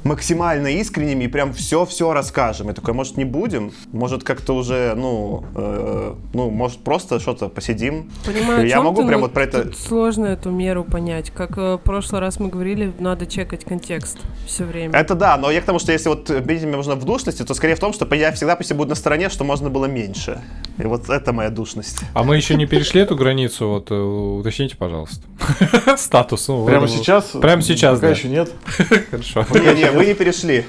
максимально искренними и прям все-все расскажем. Я такой, может, не будем? Может, как-то уже, ну, э, ну, может, просто что-то посидим? Понимаю, я могу ты, прям вот про это... сложно эту меру понять. Как э, в прошлый раз мы говорили, надо чекать контекст все время. Это да, но я к тому, что если вот видеть меня можно в душности, то скорее в том, что я всегда по себе буду на стороне, что можно было меньше. И вот это моя душность. А мы еще не перешли эту границу, вот э, уточните, пожалуйста. <laughs> Статус. ну, Прямо сейчас? Прямо сейчас, да. еще нет. <laughs> Хорошо. Не-не, вы не перешли.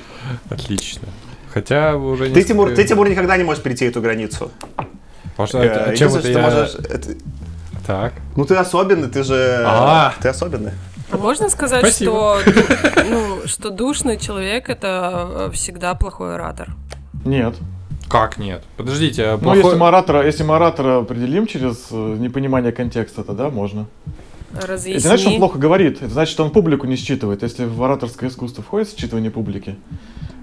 Отлично. Хотя уже Ты, несколько- Тимур, ты, Тимур, никогда не можешь перейти эту границу. Потому что- Э, чем это я... это- Так. Ну ты особенный, ты же... А. Ты особенный. Можно сказать, Спасибо. что, ну, что душный человек это э, всегда плохой оратор. Нет. Как нет? Подождите, а Ну, плохой- если мы оратора, если мы оратора определим через э, непонимание контекста, тогда можно. Разъясни. Это значит, что он плохо говорит. Это значит, что он публику не считывает. Если в ораторское искусство входит считывание публики,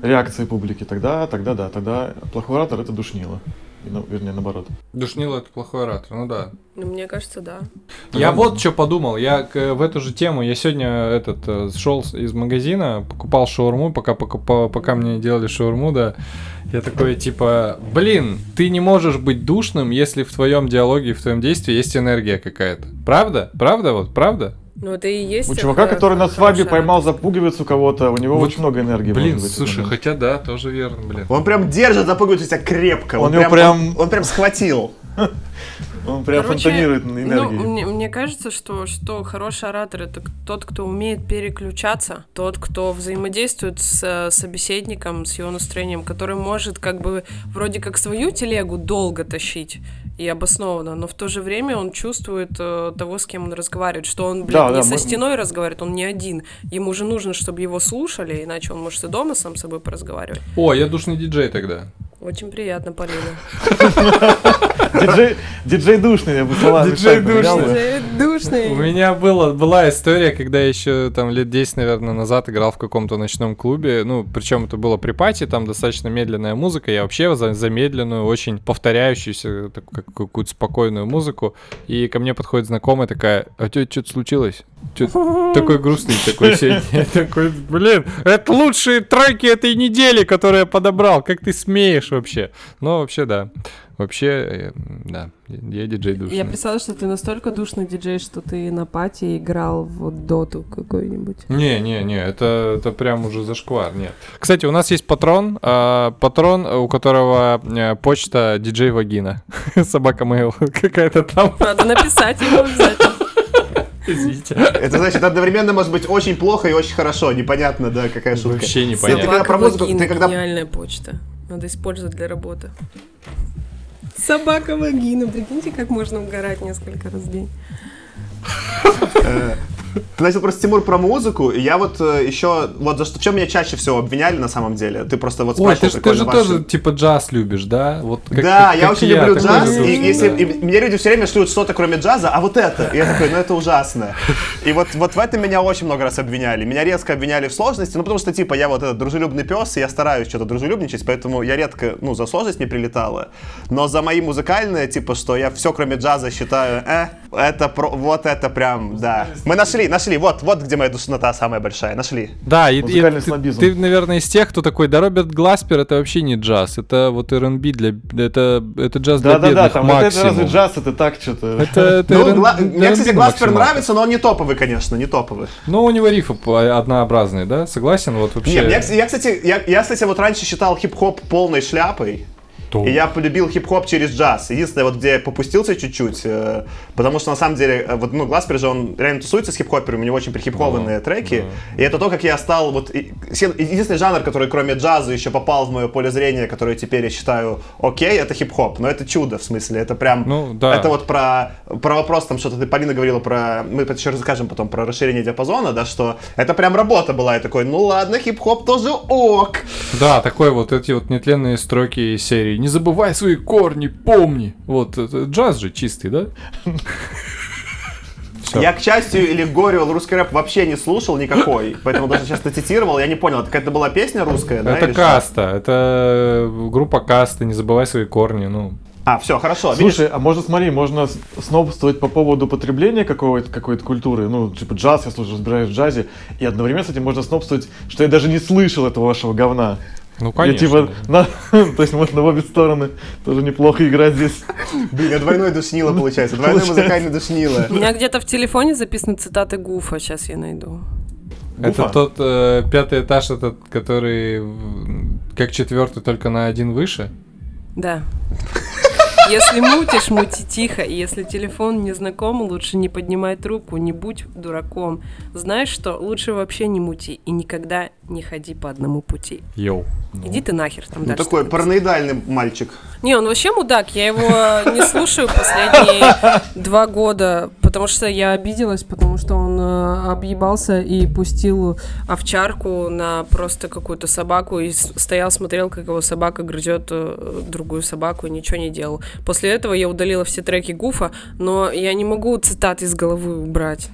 реакции публики, тогда, тогда да, тогда плохой оратор это душнило. И, ну, вернее, наоборот. Душнило это плохой оратор, ну да. Ну, мне кажется, да. Я вот что подумал, я к- в эту же тему, я сегодня этот шел из магазина, покупал шаурму, пока, пока, пока мне делали шаурму, да, я такой типа, блин, ты не можешь быть душным, если в твоем диалоге, в твоем действии есть энергия какая-то. Правда? Правда вот, правда? Ну, это и есть... У чувака, который на свадьбе поймал за пуговицу кого-то, у него Вот, очень много энергии. Блин, быть, слушай, момент. хотя да, тоже верно, блин. Он прям держит за пуговицу тебя крепко. Он его прям- Он, он прям схватил. <laughs> Он прям Короче, фонтанирует Ну, энергией. мне, мне кажется, что, что хороший оратор это тот, кто умеет переключаться, тот, кто взаимодействует с э, собеседником, с его настроением, который может как бы вроде как свою телегу долго тащить и обоснованно, но в то же время он чувствует э, того, с кем он разговаривает, что он, блядь, Да, не да, со мы- стеной разговаривает, он не один. Ему же нужно, чтобы его слушали, иначе он может и дома сам с собой поразговаривать. О, я душный диджей тогда. Очень приятно, Полина. Диджей, диджей душный, я бы слова Диджей. Диджей Душный. У меня было, была история, когда я еще там лет 10, наверное, назад играл в каком-то ночном клубе. Ну, причем это было при пати, там достаточно медленная музыка. Я вообще за, за медленную, очень повторяющуюся, так, как, какую-то спокойную музыку. И ко мне подходит знакомая такая, а что-то случилось? Чё такой грустный такой сегодня. <laughs> Такой, блин, это лучшие треки этой недели, которые я подобрал. Как ты смеешь вообще? Ну, вообще, да. Вообще, э, да, я диджей душный. Я представила, что ты настолько душный диджей, что ты на пати играл в доту какой-нибудь. Не, не, не, это, это прям уже зашквар, нет. Кстати, у нас есть патрон, а, патрон, у которого э, почта диджей Вагина. <laughs> Собака Mail <laughs> какая-то там. Надо написать ему обязательно. Извините. Это значит одновременно может быть очень плохо и очень хорошо. Непонятно, да, какая шутка. Вообще Ты непонятно. когда про музыку, ты когда гениальная почта. Надо использовать для работы. Собака вагина. Прикиньте, как можно угорать несколько раз в день. Ты начал просто, Тимур, про музыку, и я вот э, еще, вот за что, в чем меня чаще всего обвиняли на самом деле? Ты просто вот Ой, спрашивал ты, ты же прикольно тоже ваши- типа джаз любишь, да? Вот как- да, как- я как очень люблю такой джаз, люблю, и, если, да. и мне люди все время шлют что-то кроме джаза, а вот это, и я такой, ну это ужасно. И вот, вот в этом меня очень много раз обвиняли. Меня резко обвиняли в сложности, ну потому что, типа, я вот этот дружелюбный пес, и я стараюсь что-то дружелюбничать, поэтому я редко, ну, за сложность не прилетала. Но за мои музыкальные, типа, что я все кроме джаза считаю, э, это про, вот это прям, да. Мы нашли, нашли, вот, вот где моя душнота самая большая, нашли. Да, и, и ты, снобизм. ты, наверное, из тех, кто такой, да, Роберт Гласпер это вообще не джаз, это вот R&B для, это, это джаз для Да-да-да, бедных там вот это разве джаз, это так что-то. Это, <laughs> это Ну, R&B Гла- мне, кстати, Гласпер нравится, но он не топовый, конечно, не топовый. Ну, у него рифы однообразные, да? Согласен? Вот вообще. Не, мне, я, кстати, я, я, кстати, вот раньше считал хип-хоп полной шляпой. То- И я полюбил хип-хоп через джаз. Единственное, вот где я попустился чуть-чуть, э, потому что на самом деле, э, вот, ну, Гласпер же, он реально тусуется с хип-хоперами, у него очень прихип-хованные треки. И это то, как я стал, вот, и- единственный жанр, который кроме джаза еще попал в мое поле зрения, который теперь я считаю окей, это хип-хоп. Но это чудо, в смысле, это прям, Ну, да. это вот про, про вопрос, там, что-то ты, Полина, говорила про, мы еще расскажем потом про расширение диапазона, да, что это прям работа была, и такой, ну ладно, хип-хоп тоже ок. Да, такой вот эти вот нетленные строки серии. Не забывай свои корни, помни. Вот, это джаз же чистый, да? Всё. Я, к счастью или к горю, русский рэп вообще не слушал никакой, <laughs> поэтому даже часто цитировал, я не понял, это какая-то была песня русская, да? Это или что? каста, это группа каста, не забывай свои корни, ну. А, все, хорошо. видишь? Слушай, а можно, смотри, можно снобствовать по поводу потребления какой-то какой культуры, ну, типа джаз, я слушаю, разбираюсь в джазе, и одновременно с этим можно снобствовать, что я даже не слышал этого вашего говна. Ну, Я конечно. типа, на- <laughs> то есть можно в обе стороны тоже неплохо играть здесь. Блин, я двойной душнило получается, двойной музыкальный душнило. У меня где-то в телефоне записаны цитаты Гуфа, сейчас я найду. Это Гуфа? тот э, пятый этаж, этот, который как четвертый, только на один выше. Да. <laughs> Если мутишь, мути тихо. И если телефон не знаком, лучше не поднимай трубку, не будь дураком. Знаешь что? Лучше вообще не мути и никогда не ходи по одному пути. Йоу. Иди ты нахер там Ну, дальше такой параноидальный мальчик. Не, он вообще мудак. Я его не слушаю последние два года, потому что я обиделась, потому что он э, объебался и пустил овчарку на просто какую-то собаку и стоял, смотрел, как его собака грызет э, другую собаку и ничего не делал. После этого я удалила все треки Гуфа, но я не могу цитаты из головы убрать.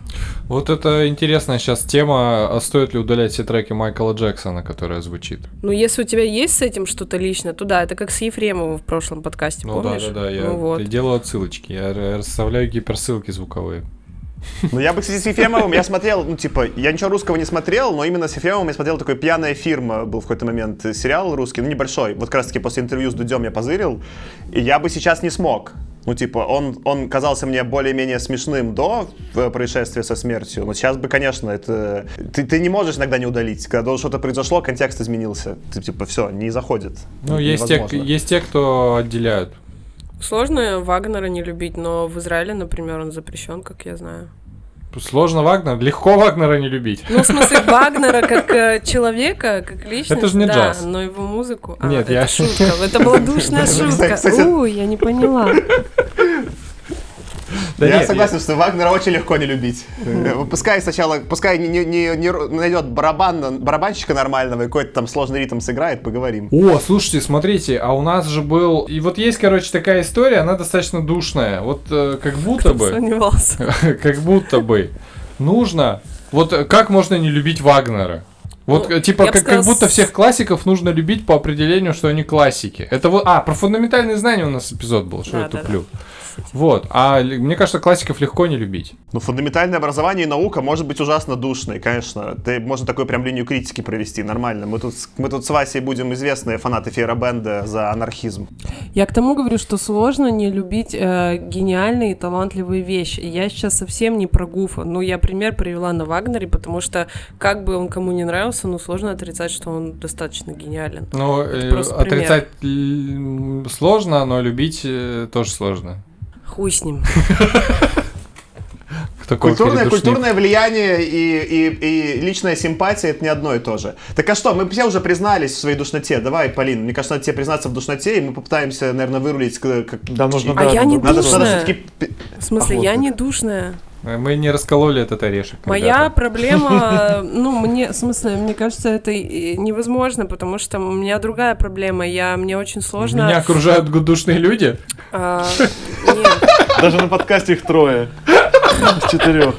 Вот это интересная сейчас тема, а стоит ли удалять все треки Майкла Джексона, которая звучит. Ну, если у тебя есть с этим что-то личное, то да, это как с Ефремовым в прошлом подкасте, Ну да, помнишь? да, да, я Ну вот. делаю отсылочки, я расставляю гиперссылки звуковые. Ну, я бы, кстати, с Ефремовым, я смотрел, ну, типа, я ничего русского не смотрел, но именно с Ефремовым я смотрел такой «Пьяная фирма», был в какой-то момент э, сериал русский, ну, небольшой. Вот как раз-таки после интервью с Дудем я позырил, и я бы сейчас не смог. Ну, типа, он, он казался мне более-менее смешным до э, происшествия со смертью, но сейчас бы, конечно, это... Ты, ты не можешь иногда не удалить. Когда что-то произошло, контекст изменился. Ты, типа, все, не заходит. Ну, есть те, есть те, кто отделяют. Сложно Вагнера не любить, но в Израиле, например, он запрещен, как я знаю. Сложно Вагнер, легко Вагнера не любить. Ну, в смысле, <laughs> Вагнера как э, человека, как личность, Это же не да, джаз. но его музыку... А, Нет, это я- шутка, <laughs> это была душная шутка. У, я не поняла. Да я нет, согласен, что Вагнера очень легко не любить. Э, Пускай сначала, пускай не, не, не- найдет барабан, барабанщика нормального и какой-то там сложный ритм сыграет, поговорим. О, слушайте, смотрите, а у нас же был... И вот есть, короче, такая история, она достаточно душная. Вот э, как будто бы... Сомневался. <laughs> как будто бы нужно... Вот как можно не любить Вагнера? Вот Ну, типа как, как сказала, будто с- всех классиков нужно любить по определению, что они классики. Это вот... А, про фундаментальные знания у нас эпизод был, что Да, я да, туплю. Вот. А мне кажется, классиков легко не любить. Ну, фундаментальное образование и наука может быть ужасно душной, конечно. Ты, можно такую прям линию критики провести, нормально. Мы тут, с- мы тут с Васей будем известные фанаты Фейербенда за анархизм. Я к тому говорю, что сложно не любить э, гениальные и талантливые вещи. Я сейчас совсем не про Гуфа. Ну, я пример привела на Вагнере, потому что, как бы он кому не нравился, ну, сложно отрицать, что он достаточно гениален. Ну, э, пример. отрицать л- сложно, но любить э, тоже сложно. Хуй с ним. <laughs> Культурное, культурное влияние и, и, и личная симпатия это не одно и то же. Так а что, мы все уже признались в своей душноте. Давай, Полин, мне кажется, надо тебе признаться в душноте, и мы попытаемся, наверное, вырулить. Как... Да, нужно, А да, я не надо- Надо, Душная. надо все-таки... В смысле, я Охотно. не душная. Э, Мы не раскололи этот орешек. Моя ребята. проблема, <laughs> ну, мне, в смысле, мне кажется, это невозможно, потому что у меня другая проблема. Я, мне очень сложно... Меня окружают душные люди. а, <laughs> нет. Даже на подкасте их трое. С четырех.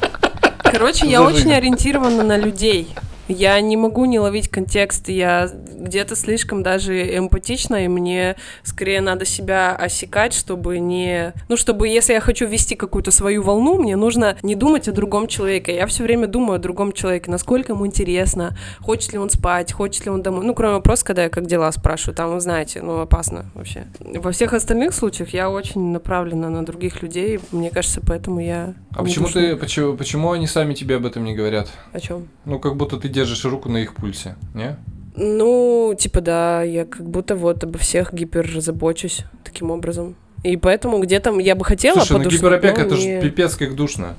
Короче, я очень ориентирована на людей. Я не могу не ловить контекст, я где-то слишком даже эмпатична, и мне скорее надо себя осекать, чтобы не... Ну, чтобы, если я хочу вести какую-то свою волну, мне нужно не думать о другом человеке. Я все время думаю о другом человеке, насколько ему интересно, хочет ли он спать, хочет ли он домой. Ну, кроме вопроса, когда я как дела спрашиваю, там, вы знаете, ну, опасно вообще. Во всех остальных случаях я очень направлена на других людей, мне кажется, поэтому я... А почему душу. ты, почему, почему они сами тебе об этом не говорят? О чем? Ну, как будто ты держишь руку на их пульсе, не? Ну, типа, да, я как будто вот обо всех гиперзабочусь таким образом. И поэтому где-то я бы хотела Слушай, ну гиперопека это не- же пипец как душно.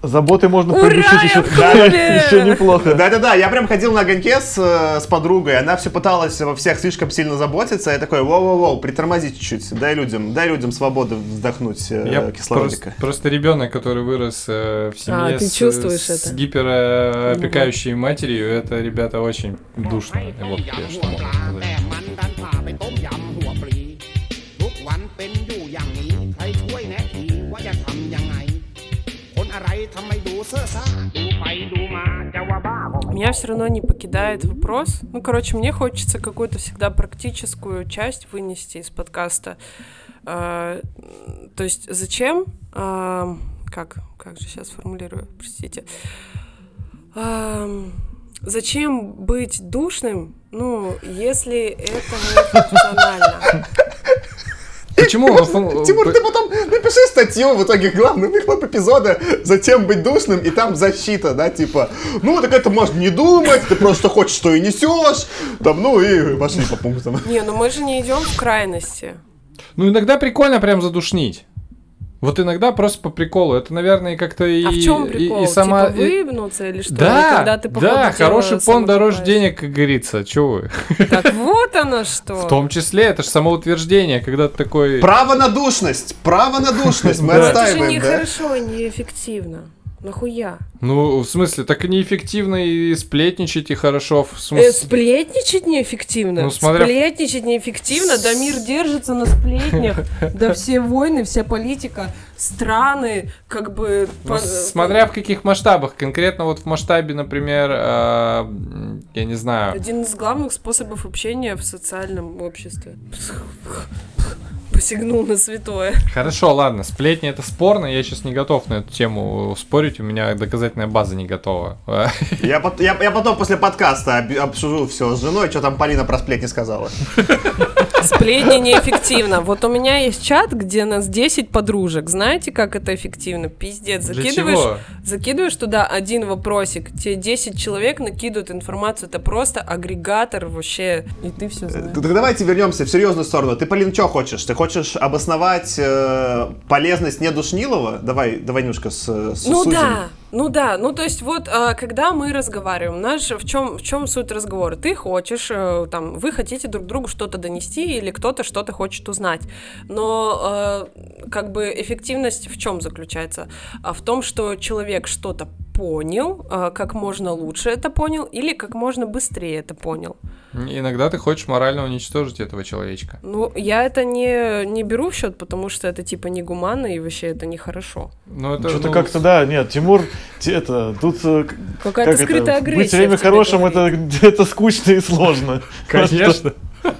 Заботы можно Ура, придушить еще, курсе! <laughs> еще неплохо. Да-да-да, я прям ходил на огоньке с, э, с подругой, она все пыталась во всех слишком сильно заботиться, я такой, воу-воу-воу, притормози чуть-чуть, дай людям, дай людям свободу вздохнуть э, Я кислородика. просто, просто ребенок, который вырос э, в семье А, ты с, чувствуешь с это? гиперопекающей матерью, это ребята очень душные. Вот я что могу сказать. Меня все равно не покидает вопрос. Ну, короче, мне хочется какую-то всегда практическую часть вынести из подкаста. А, то есть зачем... а, как? Как же сейчас формулирую? Простите. Ам, зачем быть душным, ну, если это не функционально? Почему? <laughs> Тимур, ты потом напиши статью в итоге главный выхлоп эпизода «Затем быть душным» и там защита, да, типа, ну, так это можно не думать, ты просто хочешь, что и несешь, там, ну, и пошли по пунктам. Не, ну мы же не идем в крайности. Ну, иногда прикольно прям задушнить. Вот иногда просто по приколу. Это, наверное, как-то и... А в чем и- прикол? И, сама... Типа и- выебнуться или что? Да, Или когда ты по ходу да, хороший пон дороже денег, как говорится. Чё вы? Так вот оно что. В том числе, это же самоутверждение, когда ты такой... Право на душность! Право на душность! Мы Да. Это же отстаиваем, нехорошо, неэффективно. Нахуя? Ну, в смысле, так и неэффективно и сплетничать, и хорошо. В Э, смысле... сплетничать неэффективно. Ну, смотря- Сплетничать неэффективно. Да мир держится на сплетнях. Да все войны, вся политика, страны, как бы... Ну, по- смотря в каких масштабах. Конкретно вот в масштабе, например, э, м, я не знаю, Один из главных способов общения в социальном обществе. Посягнул на святое. Хорошо, ладно, сплетни это спорно, я сейчас не готов на эту тему спорить, у меня доказательная база не готова. Я, я- я потом после подкаста об- обсужу все с женой, что там Полина про сплетни сказала. <laughs> Сплетни неэффективно. Вот у меня есть чат, где нас 10 подружек. Знаете, как это эффективно? Пиздец. Для Закидываешь, чего? закидываешь туда один вопросик, тебе 10 человек накидывают информацию. Это просто агрегатор вообще. И ты все знаешь. Так давайте вернемся в серьезную сторону. Ты, Полин, что хочешь? Ты хочешь обосновать э, полезность недушнилого? Давай, давай немножко с, с- Ну сузим. да, ну да, ну то есть вот, а, когда мы разговариваем, наш в чем в чем суть разговора? Ты хочешь, э, там, вы хотите друг другу что-то донести или кто-то что-то хочет узнать, но э, как бы эффективность в чем заключается? А в том, что человек что-то понял, э, как можно лучше это понял или как можно быстрее это понял. Иногда ты хочешь морально уничтожить этого человечка. Ну, я это не, не беру в счет, потому что это типа негуманно и вообще это нехорошо. Ну, это, Что-то ну, как-то, да, нет, Тимур, это, тут... э, Какая-то как это, скрытая агрессия. Быть все время хорошим, говорит. это, <laughs> это скучно и сложно. Конечно. <laughs>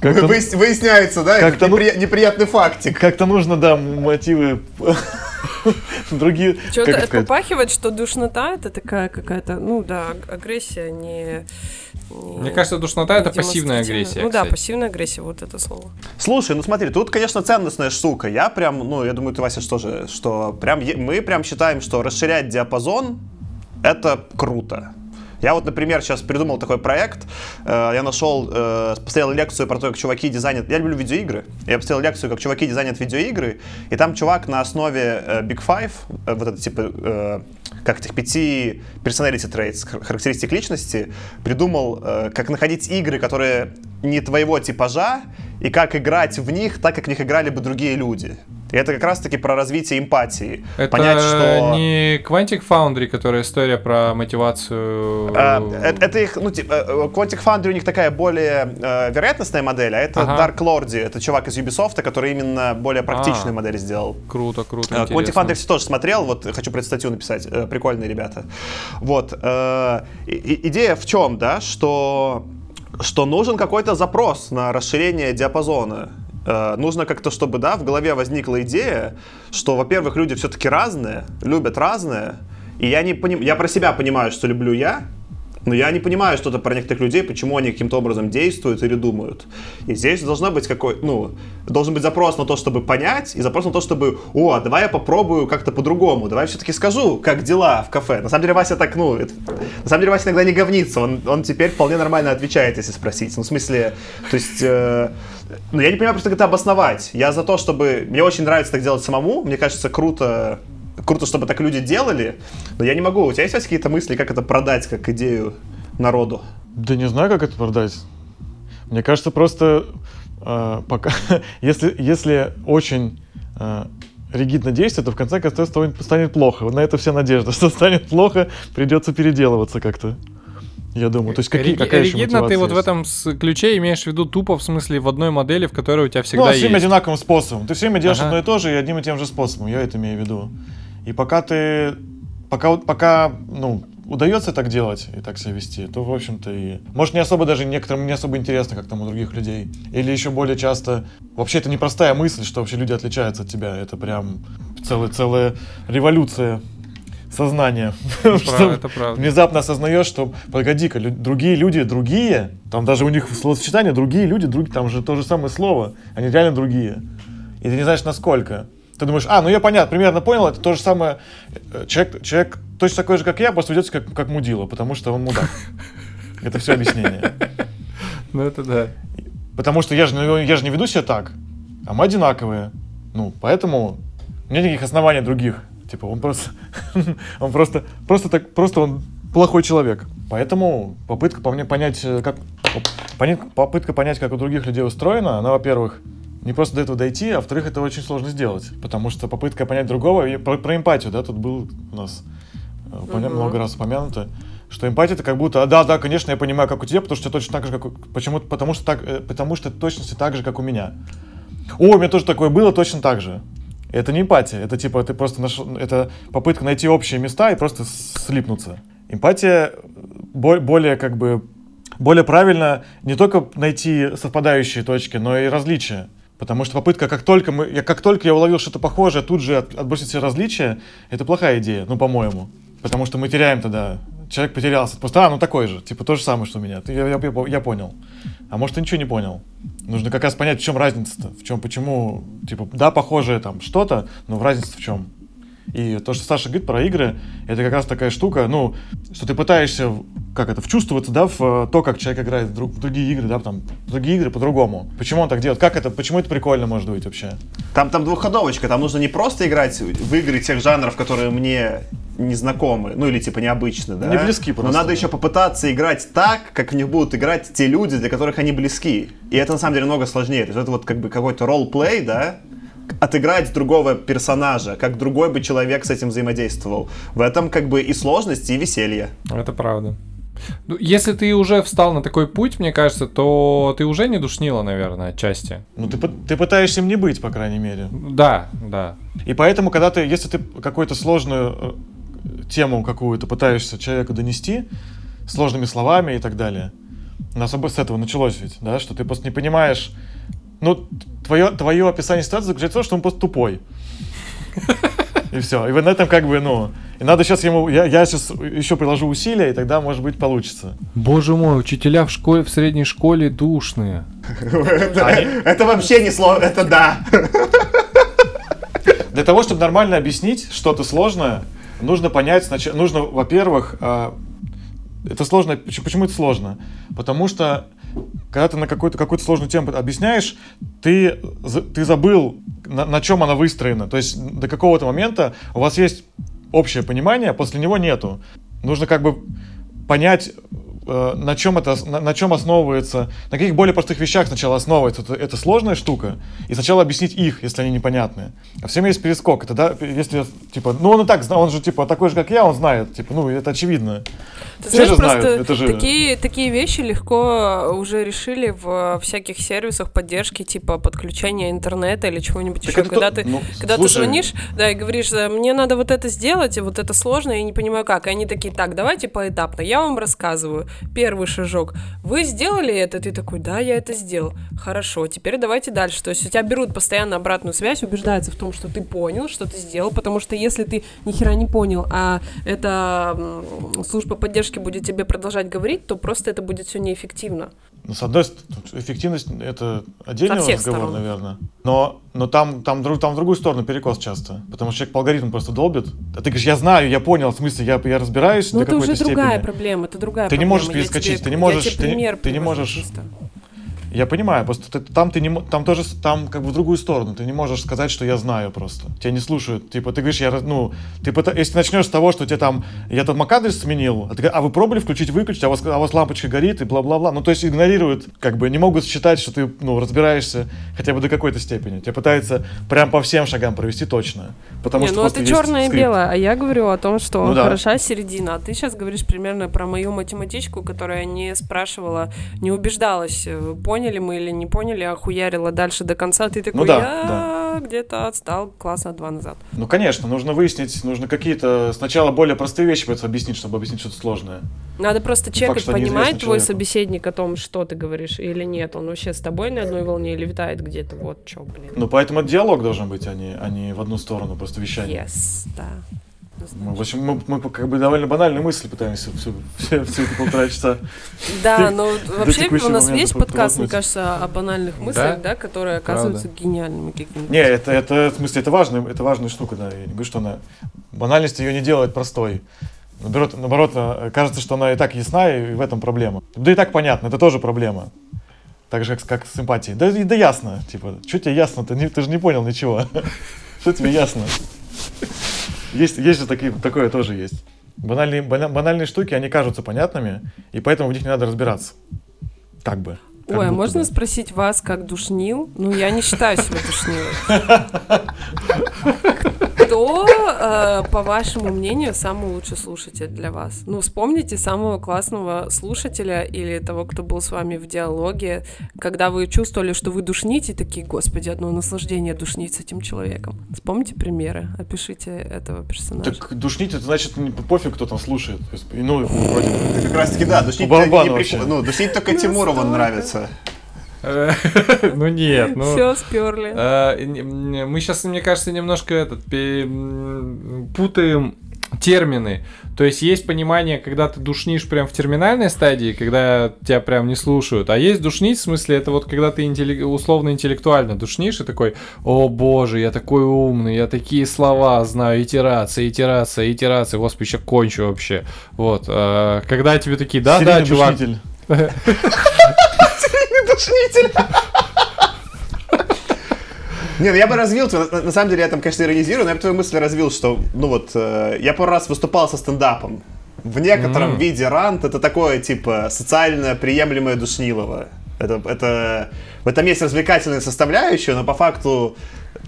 Как-то, Выяс- Выясняется, да? как-то, это ну- непри- неприятный фактик. как-то нужно, да, мотивы <laughs> другие... Что-то попахивает, что душнота это такая какая-то, ну да, аг- агрессия не. не- Мне кажется, душнота это пассивная агрессия. Ну да, кстати. пассивная агрессия, вот это слово. Слушай, ну смотри, тут, конечно, ценностная штука. Я прям, ну, я думаю, ты, Вася, что же, что прям мы прям считаем, что расширять диапазон это круто. Я вот, например, сейчас придумал такой проект. Э, Я нашел, э, посмотрел лекцию про то, как чуваки дизайнят. Я люблю видеоигры. Я посмотрел лекцию, как чуваки дизайнят видеоигры. И там чувак на основе э, Big Five, вот это типа, как этих пяти personality traits, хар- характеристик личности, придумал, э, как находить игры, которые не твоего типажа, и как играть в них так, как в них играли бы другие люди. И это как раз-таки про развитие эмпатии. Это Понять, что... не Quantic Foundry, которая история про мотивацию. Э, Это, это их, ну, типа, э, Quantic Foundry у них такая более э, вероятностная модель, а это Ага. Dark Lordi, это чувак из Ubisoft, который именно более практичную А. модель сделал. Круто, круто. Э, Quantic интересно. Foundry тоже смотрел, вот хочу про эту статью написать, э, прикольные ребята. Вот, э, идея в чем, да, что, что нужен какой-то запрос на расширение диапазона. Э, нужно как-то, чтобы, да, в голове возникла идея, что, во-первых, люди все-таки разные, любят разное, и я не поним... я про себя понимаю, что люблю я, но я не понимаю что-то про некоторых людей, почему они каким-то образом действуют или думают. И здесь должна быть какой, ну, должен быть запрос на то, чтобы понять, и запрос на то, чтобы, о, а давай я попробую как-то по-другому, давай все-таки скажу, как дела в кафе. На самом деле Вася так, ну, это- на самом деле Вася иногда не говнится, он, он теперь вполне нормально отвечает, если спросить. Ну, в смысле, то есть, э, ну, я не понимаю просто, как это обосновать. Я за то, чтобы, мне очень нравится так делать самому, мне кажется, круто, круто, чтобы так люди делали, но я не могу. У тебя есть какие-то мысли, как это продать как идею народу? Да не знаю, как это продать. Мне кажется, просто э, пока, <laughs> если, если очень э, ригидно действовать, то в конце концов станет, станет плохо. Вот на это вся надежда, <laughs> что станет плохо, придется переделываться как-то. Я думаю, то есть какие, Риги- какая еще Ригидно ты мотивация вот в есть? этом ключе имеешь в виду тупо в смысле в одной модели, в которой у тебя всегда ну, время есть. одинаковым способом. Ты все время делаешь Ага. одно и то же и одним и тем же способом. Я это имею в виду. И пока ты, пока, пока, ну, удается так делать и так себя вести, то, в общем-то, и... Может, не особо даже некоторым не особо интересно, как там у других людей. Или еще более часто... Вообще, это непростая мысль, что вообще люди отличаются от тебя. Это прям целая, целая революция сознания. <laughs> Что это правда. Внезапно осознаешь, что, погоди-ка, лю- другие люди другие, там даже у них словосочетание другие люди, друг, там же то же самое слово, они реально другие. И ты не знаешь, насколько. Ты думаешь, а, ну я понятно, примерно понял, это то же самое. э, Человек, человек точно такой же, как я, просто ведется как, как мудила, потому что он мудак. <laughs> Это все объяснение. Ну это да. Потому что я же, ну, я же не веду себя так, а мы одинаковые. Ну, поэтому нет никаких оснований других. Типа, он просто, <laughs> он просто, просто так, просто он плохой человек. Поэтому попытка по мне понять, э, как, понять, попытка понять, как у других людей устроено, она, во-первых, не просто до этого дойти, а во-вторых, это очень сложно сделать. Потому что попытка понять другого, и про, про эмпатию, да, тут был у нас э, поня- много раз упомянуто, что эмпатия это как будто, а, да, да, конечно, я понимаю, как у тебя, потому что точно так же, как у, почему, потому что так, э, потому что точности так же, как у меня. О, у меня тоже такое было, точно так же. Это не эмпатия, это типа ты просто нашел, это попытка найти общие места и просто слипнуться. Эмпатия бо- более как бы более правильно не только найти совпадающие точки, но и различия. Потому что попытка, как только, мы, я, как только я уловил что-то похожее, тут же от- отбросить все различия, это плохая идея, ну, по-моему. Потому что мы теряем тогда. Человек потерялся. Просто, а, ну такой же. Типа то же самое, что у меня. Я, я, я, я понял. А может, ты ничего не понял. Нужно как раз понять, в чем разница-то. В чем, почему, типа, да, похожее там что-то, но в разница в чем. И то, что Саша говорит про игры, это как раз такая штука, ну, что ты пытаешься, как это, вчувствоваться, да, в э, то, как человек играет в, друг- в другие игры, да, там, в другие игры по-другому. Почему он так делает? Как это, почему это прикольно может быть вообще? Там, там двухходовочка, там нужно не просто играть в игры тех жанров, которые мне не знакомы, ну или типа необычны, да? Не близки Но просто, надо да. еще попытаться играть так, как в них будут играть те люди, для которых они близки. И это на самом деле много сложнее. То есть это вот как бы какой-то ролл-плей, да? Отыграть другого персонажа, как другой бы человек с этим взаимодействовал. В этом как бы и сложность, и веселье. Это правда. Ну, если ты уже встал на такой путь, мне кажется, то ты уже не душнила, наверное, отчасти. Ну, ты, ты пытаешься им не быть, по крайней мере. Да, да. И поэтому, когда ты, если ты какую-то сложную э, тему какую-то пытаешься человеку донести, сложными словами и так далее, у нас с этого началось ведь, да, что ты просто не понимаешь, ну, твое, твое описание ситуации заключается в том, что он просто тупой. И все. И вот на этом как бы, ну, и надо сейчас ему, я, я сейчас еще приложу усилия, и тогда, может быть, получится. Боже мой, учителя в школе, в средней школе душные. Это вообще не сложно, это да. Для того, чтобы нормально объяснить что-то сложное, нужно понять сначала, нужно, во-первых, а, это сложно, поч- почему это сложно? Потому что, когда ты на какую-то какую сложную тему объясняешь, ты, ты забыл, на, на чем она выстроена. То есть до какого-то момента у вас есть общее понимание, а после него нету. Нужно как бы понять, на чем это, на, на чем основывается, на каких более простых вещах сначала основывается это, это сложная штука, и сначала объяснить их, если они непонятные. А всем есть перескок. Это да, если типа, ну он и так он же типа такой же, как я, он знает, типа, ну это очевидно. Ты Все знаешь, же знают, это же- такие, такие вещи легко уже решили в всяких сервисах поддержки, типа подключения интернета или чего-нибудь Так еще. Когда то- ты, ну, когда слушай. ты звонишь, да, и говоришь, «Э, мне надо вот это сделать, и вот это сложно, я не понимаю как. И они такие, так, давайте поэтапно, я вам рассказываю. Первый шажок. Вы сделали это? Ты такой, да, я это сделал. Хорошо, теперь давайте дальше. То есть у тебя берут постоянно обратную связь, убеждаются в том, что ты понял, что ты сделал, потому что если ты ни хера не понял, а эта служба поддержки будет тебе продолжать говорить, то просто это будет все неэффективно. Ну, с одной стороны, эффективность это отдельный разговор, сторон. наверное. Но, но там, там, друг- там в другую сторону перекос часто. Потому что человек по алгоритму просто долбит. А ты говоришь, я знаю, я понял, в смысле, я, я разбираюсь Но до это уже какой-то другая степени. проблема, это другая Ты не проблема. можешь Я перескочить, тебе- ты не я можешь- тебе ты не- пример ты не можешь-. Я понимаю, просто ты- там ты не там тоже там как бы в другую сторону. Ты не можешь сказать, что я знаю просто. Тебя не слушают. Типа ты говоришь, я ну ты если начнешь с того, что тебе там я там MAC-адрес сменил, а, ты а вы пробовали включить, выключить, а у вас а у вас лампочка горит и бла-бла-бла. Ну то есть игнорируют, как бы не могут считать, что ты ну разбираешься хотя бы до какой-то степени. Тебя пытаются прям по всем шагам провести точно, потому Не, что ну это черное и белое, а я говорю о том, что Ну да. хороша середина. А ты сейчас говоришь примерно про мою математичку, которая не спрашивала, не убеждалась, э, поняли мы или не поняли, а хуярила дальше до конца. Ты такой, Ну да, я где-то отстал класса два назад. Ну, конечно, нужно выяснить, нужно какие-то сначала более простые вещи пытаться объяснить, чтобы объяснить что-то сложное. Надо просто факт, чекать, неизвестно понимает твой человеку. собеседник о том, что ты говоришь или нет. Он вообще с тобой на одной волне или витает где-то. Вот что, блин. Ну, поэтому это диалог должен быть, а не, а не в одну сторону, просто вещание. Yes, да. Мы, в общем, мы, мы как бы довольно банальную мысль пытаемся всю, все, все эти полтора часа. <laughs> Да, но вообще у нас по- подкаст, мне кажется, о банальных мыслях, да, которые оказываются гениальными какими-то. Не, это, это, в смысле, это важная, это важная штука, да. Я не говорю, что она... Банальность ее не делает простой. Наоборот, наоборот, э, кажется, что она и так ясна, и в этом проблема. Да и так понятно, это тоже проблема. Так же, как, с- как с симпатией. Да, да ясно, типа, что тебе ясно? Ты, не- ты же не понял ничего. <laughs> Что тебе ясно? Есть, есть же такие, такое тоже есть. Банальные, бана- банальные штуки, они кажутся понятными, и поэтому в них не надо разбираться. Так бы. Как Ой, а можно бы. спросить вас, как душнил? Ну, я не считаю себя душнилой. <laughs> Кто, э, по вашему мнению, самый лучший слушатель для вас? Ну, вспомните самого классного слушателя или того, кто был с вами в диалоге, когда вы чувствовали, что вы душните, такие, господи, одно наслаждение душнить с этим человеком. Вспомните примеры, опишите этого персонажа. Так душнить, это значит не пофиг, кто там слушает. Ну, вроде как раз таки, да, душнить не вообще. прикол- Ну, душнить только Тимурову Настолько. нравится. Ну нет, ну... Все сперли. Не- Мы сейчас, мне кажется, немножко этот путаем термины. То есть есть понимание, когда ты душнишь прям в терминальной стадии, когда тебя прям не слушают. А есть душнить, в смысле, это вот когда ты интелли- условно-интеллектуально душнишь и такой, о боже, я такой умный, я такие слова знаю, итерация, итерация, итерация, господи, сейчас кончу вообще. Вот. э, Когда тебе такие, да, да, чувак, <laughs> душнитель. Не, ну я бы развил, на, на самом деле я там, конечно, иронизирую, но я бы твою мысль развил, что, ну вот, э, я пару раз выступал со стендапом. В некотором Мгм. виде рант это такое, типа, социально приемлемое душнилово. Это, это, в этом есть развлекательная составляющая, но по факту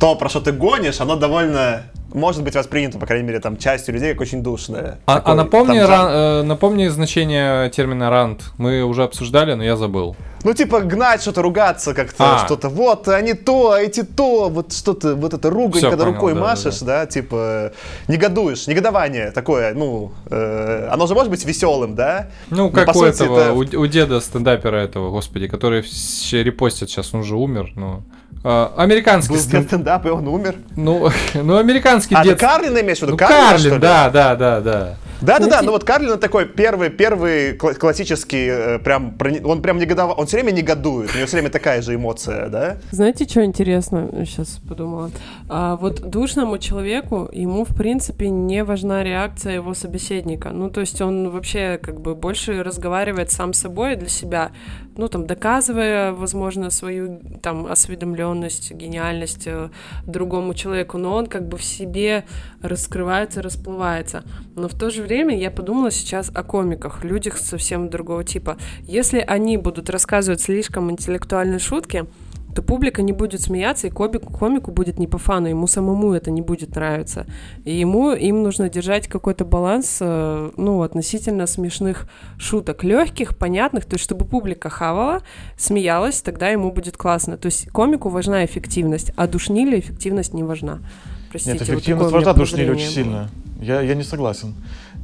то, про что ты гонишь, оно довольно может быть воспринято, по крайней мере, там, частью людей, как очень душное. А, Такой, а напомни, там, ран- э, напомни значение термина рант. Мы уже обсуждали, но я забыл. Ну, типа, гнать что-то, ругаться как-то, А. что-то, вот, они то, а эти то, вот что-то, вот это ругань, Всё, когда понял, рукой да, машешь, да, типа, негодуешь, негодование такое, ну, э, оно же может быть веселым, да? Ну, Но, как у этого, это- у, у деда стендапера этого, господи, который все репостит сейчас, он же умер, ну. А, американский Был стен- стендап, и он умер. Ну, <laughs> ну, американский А, дед. Карлина имеешь в виду? Ну, Карлина, что Карлин, ли? да, да, да, да. Да-да-да, Знаете- ну вот Карлин такой первый, первый кла- классический, э, прям, он прям негодовал, он все время негодует, у него все время такая же эмоция, да? Знаете, что интересно? Сейчас подумала. А, вот душному человеку, ему, в принципе, не важна реакция его собеседника. Ну, то есть он вообще как бы больше разговаривает сам с собой для себя, ну, там, доказывая, возможно, свою там осведомленность, гениальность э, другому человеку, но он как бы в себе раскрывается, расплывается. Но в то же время я подумала сейчас о комиках, людях совсем другого типа. Если они будут рассказывать слишком интеллектуальные шутки, то публика не будет смеяться, и комику, комику будет не по фану, ему самому это не будет нравиться. И ему, им нужно держать какой-то баланс, э, ну, относительно смешных шуток, легких, понятных, то есть чтобы публика хавала, смеялась, тогда ему будет классно. То есть комику важна эффективность, а душнили эффективность не важна. Простите, Нет, вот эффективность меня важна, душнили очень было. сильно. Я, я не согласен.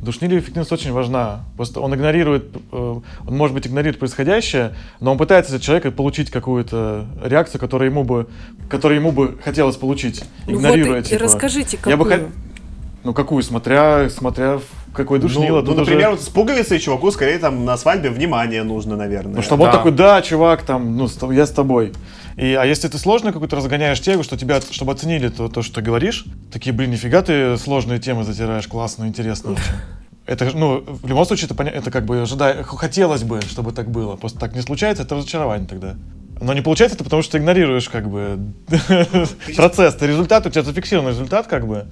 Душнили эффективность очень важна. Просто он игнорирует, э, он может быть игнорирует происходящее, но он пытается от человека получить какую-то реакцию, которую ему бы, которую ему бы хотелось получить, Ну игнорируя вот, и, типа. расскажите, какую. Я бы хот- Ну какую, смотря, смотря в какой душнило. ну, ну, уже- например, вот с пуговицей чуваку скорее там на свадьбе внимание нужно, наверное. Ну, чтобы он Да. такой, да, чувак, там, ну, я с тобой. И, а если ты сложно какую-то разгоняешь тему, что тебя, чтобы оценили то, то, что ты говоришь, такие, блин, нифига ты сложные темы затираешь, классно, интересно очень. Это, ну, в любом случае, это, поня- это как бы ожидая, х- хотелось бы, чтобы так было. Просто так не случается, это разочарование тогда. Но не получается это потому, что ты игнорируешь как бы <laughs> процесс. Ты результат, у тебя зафиксирован результат как бы.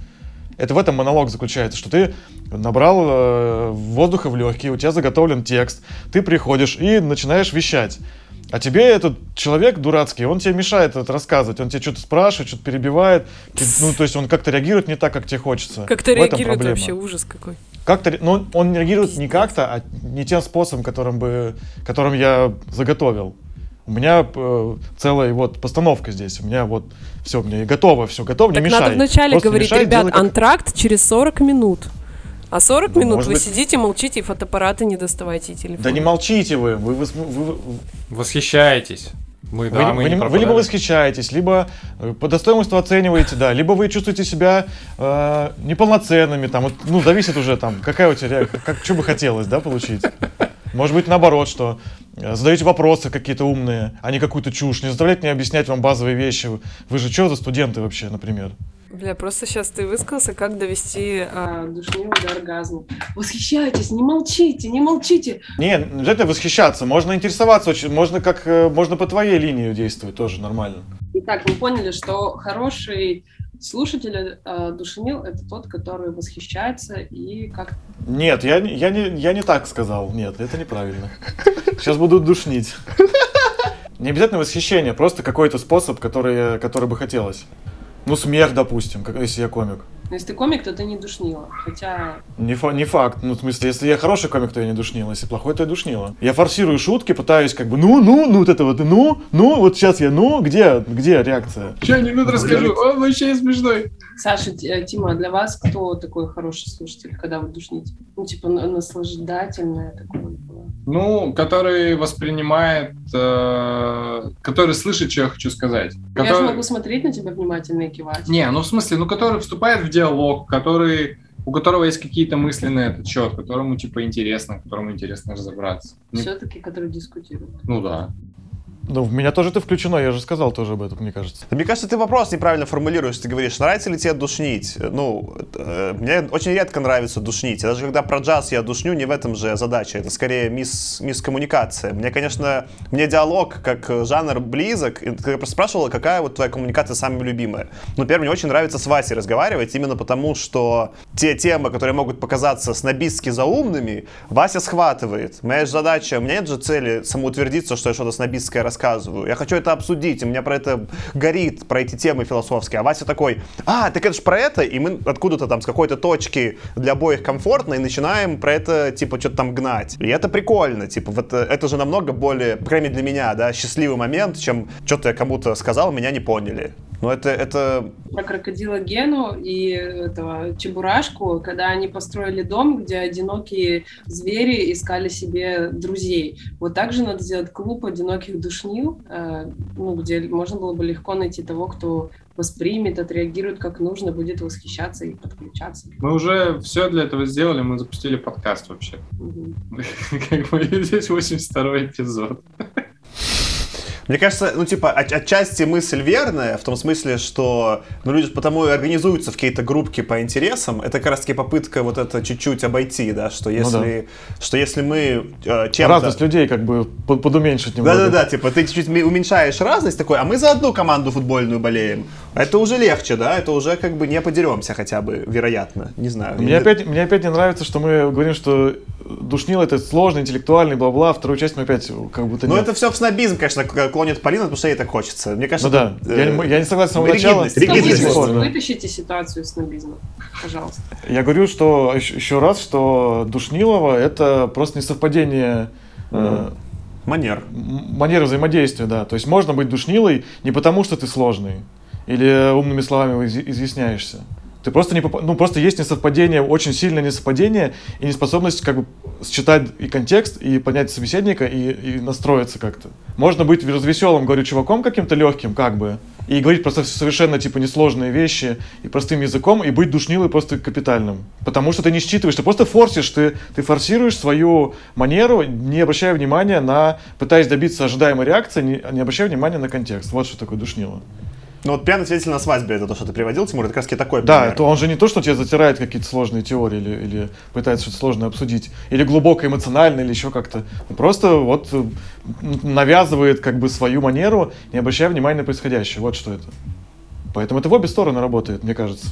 Это в этом монолог заключается, что ты набрал э, воздуха в легкие, у тебя заготовлен текст, ты приходишь и начинаешь вещать. А тебе этот человек дурацкий, он тебе мешает это рассказывать, он тебе что-то спрашивает, что-то перебивает, ну, то есть он как-то реагирует не так, как тебе хочется. Как-то реагирует вообще ужас какой. Как-то, ре- ну, он не реагирует не как-то, а не тем способом, которым, бы, которым я заготовил. У меня э, целая вот постановка здесь. У меня вот все, у меня и готово, все готово, не Так мешай. надо вначале Просто говорить, мешай, ребят, делай как- антракт через 40 минут. А 40 Ну, минут вы быть- сидите, молчите, и фотоаппараты не доставайте, и телефон. Да не молчите вы, вы, вы, вы- Восхищаетесь. Мы, вы да, не- мы вы не вы либо восхищаетесь, либо э, по достоинству оцениваете, да, либо вы чувствуете себя э, неполноценными, там, вот, ну, зависит уже там, какая у тебя, как, что бы хотелось, да, получить. Может быть, наоборот, что э, задаете вопросы какие-то умные, а не какую-то чушь, не заставляйте меня объяснять вам базовые вещи. Вы же что за студенты вообще, например? Бля, просто сейчас ты высказался, как довести а, душнилу до оргазма. Восхищайтесь, не молчите, не молчите. Не, не обязательно восхищаться, можно интересоваться, очень, можно как, э, можно по твоей линии действовать, тоже нормально. Итак, мы поняли, что хороший слушатель э, душнил — это тот, который восхищается и как Нет, я, не- я, не, я не так сказал, нет, это неправильно. Сейчас буду душнить. Не обязательно восхищение, просто какой-то способ, который, который бы хотелось. Ну, смех, допустим, как, если я комик. Ну, Если ты комик, то ты не душнила. Хотя Не, фа- не факт. Ну, в смысле, если я хороший комик, то я не душнила. Если плохой, то я душнила. Я форсирую шутки, пытаюсь как бы, ну, ну, ну, вот это вот, ну, ну, вот сейчас я, ну, где, где реакция? Че, анекдот расскажу? Он вообще смешной. Саша, Т- э, Тима, а для вас кто такой хороший слушатель, когда вы душните? Ну, типа, на- наслаждательное такое было. Ну, который воспринимает, э, который слышит, что я хочу сказать. Я же Который- могу смотреть на тебя внимательно и кивать. Не, ну в смысле, ну который вступает в диалог, который у которого есть какие-то мысли на этот счет, которому типа интересно, которому интересно разобраться. Все-таки, которые дискутируют. Ну да. Ну, в меня тоже это включено, я же сказал тоже об этом, мне кажется. Мне кажется, ты вопрос неправильно формулируешь. Ты говоришь, нравится ли тебе душнить? Ну, э, мне очень редко нравится душнить. Даже когда про джаз я душню, не в этом же задача. Это скорее мисс, мисс-коммуникация. Мне, конечно, мне диалог как жанр близок. И Ты просто спрашивала, какая вот твоя коммуникация самая любимая. Ну, первое, мне очень нравится с Васей разговаривать, именно потому, что те темы, которые могут показаться снобистски заумными, Вася схватывает. Моя же задача, у меня нет же цели самоутвердиться, что я что-то снобистское рассказываю. Я хочу это обсудить, у меня про это горит, про эти темы философские. А Вася такой, а, так это же про это, и мы откуда-то там с какой-то точки для обоих комфортно и начинаем про это, типа, что-то там гнать. И это прикольно, типа, вот э, это же намного более, по крайней мере для меня, да, счастливый момент, чем что-то я кому-то сказал, меня не поняли. Но это, это Про крокодила Гену и этого Чебурашку, когда они построили дом, где одинокие звери искали себе друзей. Вот так же надо сделать клуб одиноких душнил, э, ну, где можно было бы легко найти того, кто воспримет, отреагирует как нужно, будет восхищаться и подключаться. Мы уже все для этого сделали, мы запустили подкаст вообще. Мгм. <laughs> Как бы здесь 82 эпизод. Мне кажется, ну, типа, от- отчасти мысль верная, в том смысле, что, ну, люди потому и организуются в какие-то группки по интересам. Это как раз-таки попытка вот это чуть-чуть обойти, да, что если, что если мы э, чем-то... Разность людей как бы под- подуменьшить немного. Да-да-да, типа, ты чуть-чуть уменьшаешь разность такой, а мы за одну команду футбольную болеем. Это уже легче, да, это уже как бы не подеремся хотя бы, вероятно, не знаю. Мне опять, мне опять не нравится, что мы говорим, что душнил это сложный, интеллектуальный, бла-бла. Вторую часть мы опять как будто Ну, это все в снобизм, конечно, клонит Полина, потому что ей так хочется. Мне кажется, Ну да, я, э, не- я не согласен с самого начала. ригидность. Вытащите ситуацию с снобизма, пожалуйста. Я говорю, что еще, еще раз, что Душнилова это просто несовпадение э, манер. манеры взаимодействия, да. То есть можно быть душнилой не потому, что ты сложный или умными словами из- изъясняешься. Ты просто не попа- ну просто есть несовпадение, очень сильное несовпадение и неспособность как бы считать и контекст, и понять собеседника, и, и настроиться как-то. Можно быть развеселым, говорю, чуваком каким-то легким, как бы, и говорить просто совершенно типа несложные вещи и простым языком, и быть душнилой просто капитальным. Потому что ты не считываешь, ты просто форсишь, ты, ты форсируешь свою манеру, не обращая внимания на, пытаясь добиться ожидаемой реакции, не, не обращая внимания на контекст. Вот что такое душнило. Ну вот пьяный свидетель на свадьбе, это то, что ты приводил, Тимур, это как раз такой Да, пример. это он же не то, что тебе затирает какие-то сложные теории или, или пытается что-то сложное обсудить, или глубоко эмоционально, или еще как-то. Просто вот э, навязывает как бы свою манеру, не обращая внимания на происходящее. Вот что это. Поэтому это в обе стороны работает, мне кажется.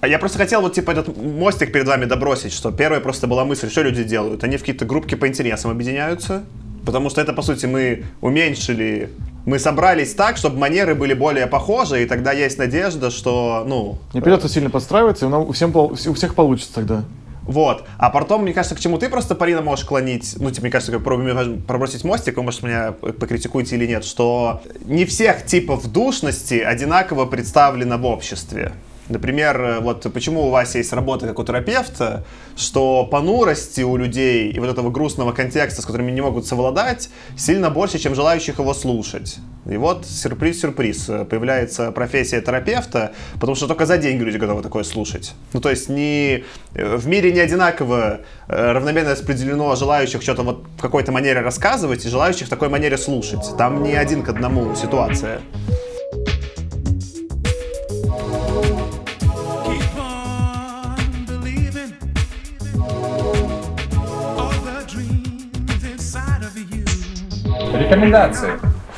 А Я просто хотел вот типа этот мостик перед вами добросить, что первая просто была мысль, что люди делают. Они в какие-то группки по интересам объединяются, потому что это, по сути, мы уменьшили, мы собрались так, чтобы манеры были более похожи, и тогда есть надежда, что, ну... Не придется сильно подстраиваться, и у, всем у всех получится тогда. Вот. А потом, мне кажется, к чему ты просто, Полина, можешь клонить, ну, типа, мне кажется, как пробросить мостик, вы, может, меня покритикуете или нет, что не всех типов душности одинаково представлено в обществе. Например, э, вот почему у вас есть работа как у терапевта, что понурости у людей и вот этого грустного контекста, с которыми не могут совладать, сильно больше, чем желающих его слушать. И вот сюрприз-сюрприз, э, появляется профессия терапевта, потому что только за деньги люди готовы такое слушать. Ну, то есть не, э, в мире не одинаково равномерно распределено желающих что-то вот в какой-то манере рассказывать и желающих в такой манере слушать. Там не один к одному ситуация. Рекомендации.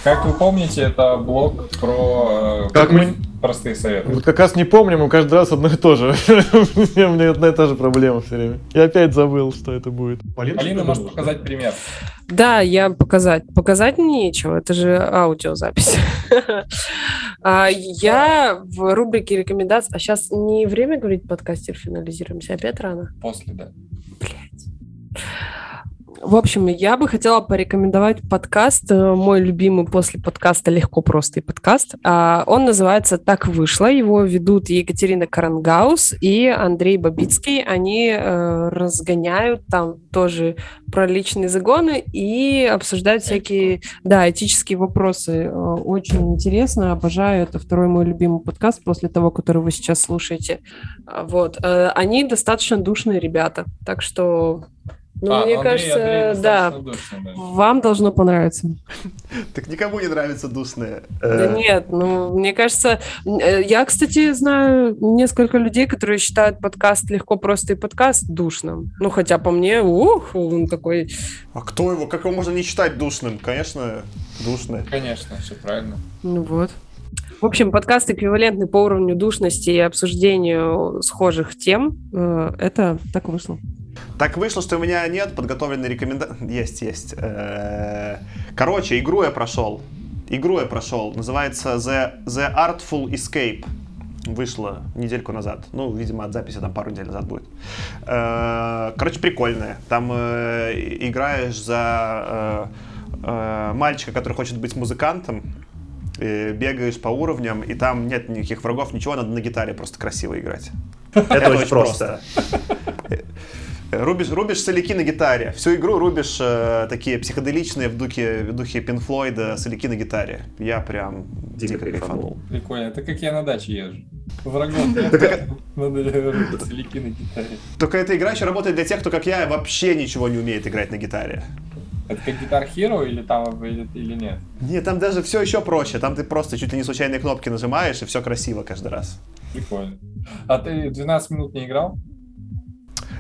Как вы помните, это блог про э, Как мы- простые советы. Вот как раз не помним, и каждый раз одно и то же. <laughs> У меня одна и та же проблема все время. Я опять забыл, что это будет. Полина может показать пример. Да, я показать. Показать нечего, это же аудиозапись. <laughs> А, Я в рубрике рекомендаций... А сейчас не время говорить подкастер финализируемся, опять рано? После, да. В общем, я бы хотела порекомендовать подкаст, э, мой любимый после подкаста «Легко, просто» и подкаст. А, Он называется «Так вышло». Его ведут Екатерина Карангаус и Андрей Бабицкий. Они э, разгоняют там тоже про личные загоны и обсуждают всякие, да, этические вопросы. Э, Очень интересно, обожаю. Это второй мой любимый подкаст после того, который вы сейчас слушаете. Вот. Они достаточно душные ребята, так что... Ну, А, мне Андрей- кажется, Андрей да, душный, да. вам должно понравиться. Так никому не нравится душные. Да Э, нет, ну, мне кажется, э, я, кстати, знаю несколько людей, которые считают подкаст легко, просто и подкаст душным. Ну, хотя по мне, ух, он такой... А кто его? Как его можно не считать душным? Конечно, душные. Конечно, все правильно. Ну вот. В общем, подкаст эквивалентный по уровню душности и обсуждению схожих тем. Э, Это так вышло. Так вышло, что у меня нет подготовленной рекомендации. Есть, есть. Э, Короче, игру я прошел. Игру я прошел. Называется The, The Artful Escape. Вышла недельку назад. Ну, видимо, от записи там пару недель назад будет. Э, Короче, прикольная. Там э, играешь за мальчика, который хочет быть музыкантом. Бегаешь по уровням, и там нет никаких врагов, ничего, надо на гитаре просто красиво играть. Это очень просто. Рубишь, рубишь соляки на гитаре. Всю игру рубишь э, такие психоделичные в духе, в духе Пин Флойда соляки на гитаре. Я прям дико кайфанул. Прикольно. Это как я на даче езжу. Врагов <laughs> нет. Надо рубить целики на гитаре. Только эта игра еще работает для тех, кто, как я, вообще ничего не умеет играть на гитаре. Это как Guitar Hero или там или, или нет? Нет, там даже все еще проще. Там ты просто чуть ли не случайные кнопки нажимаешь, и все красиво каждый раз. Прикольно. А ты 12 минут не играл?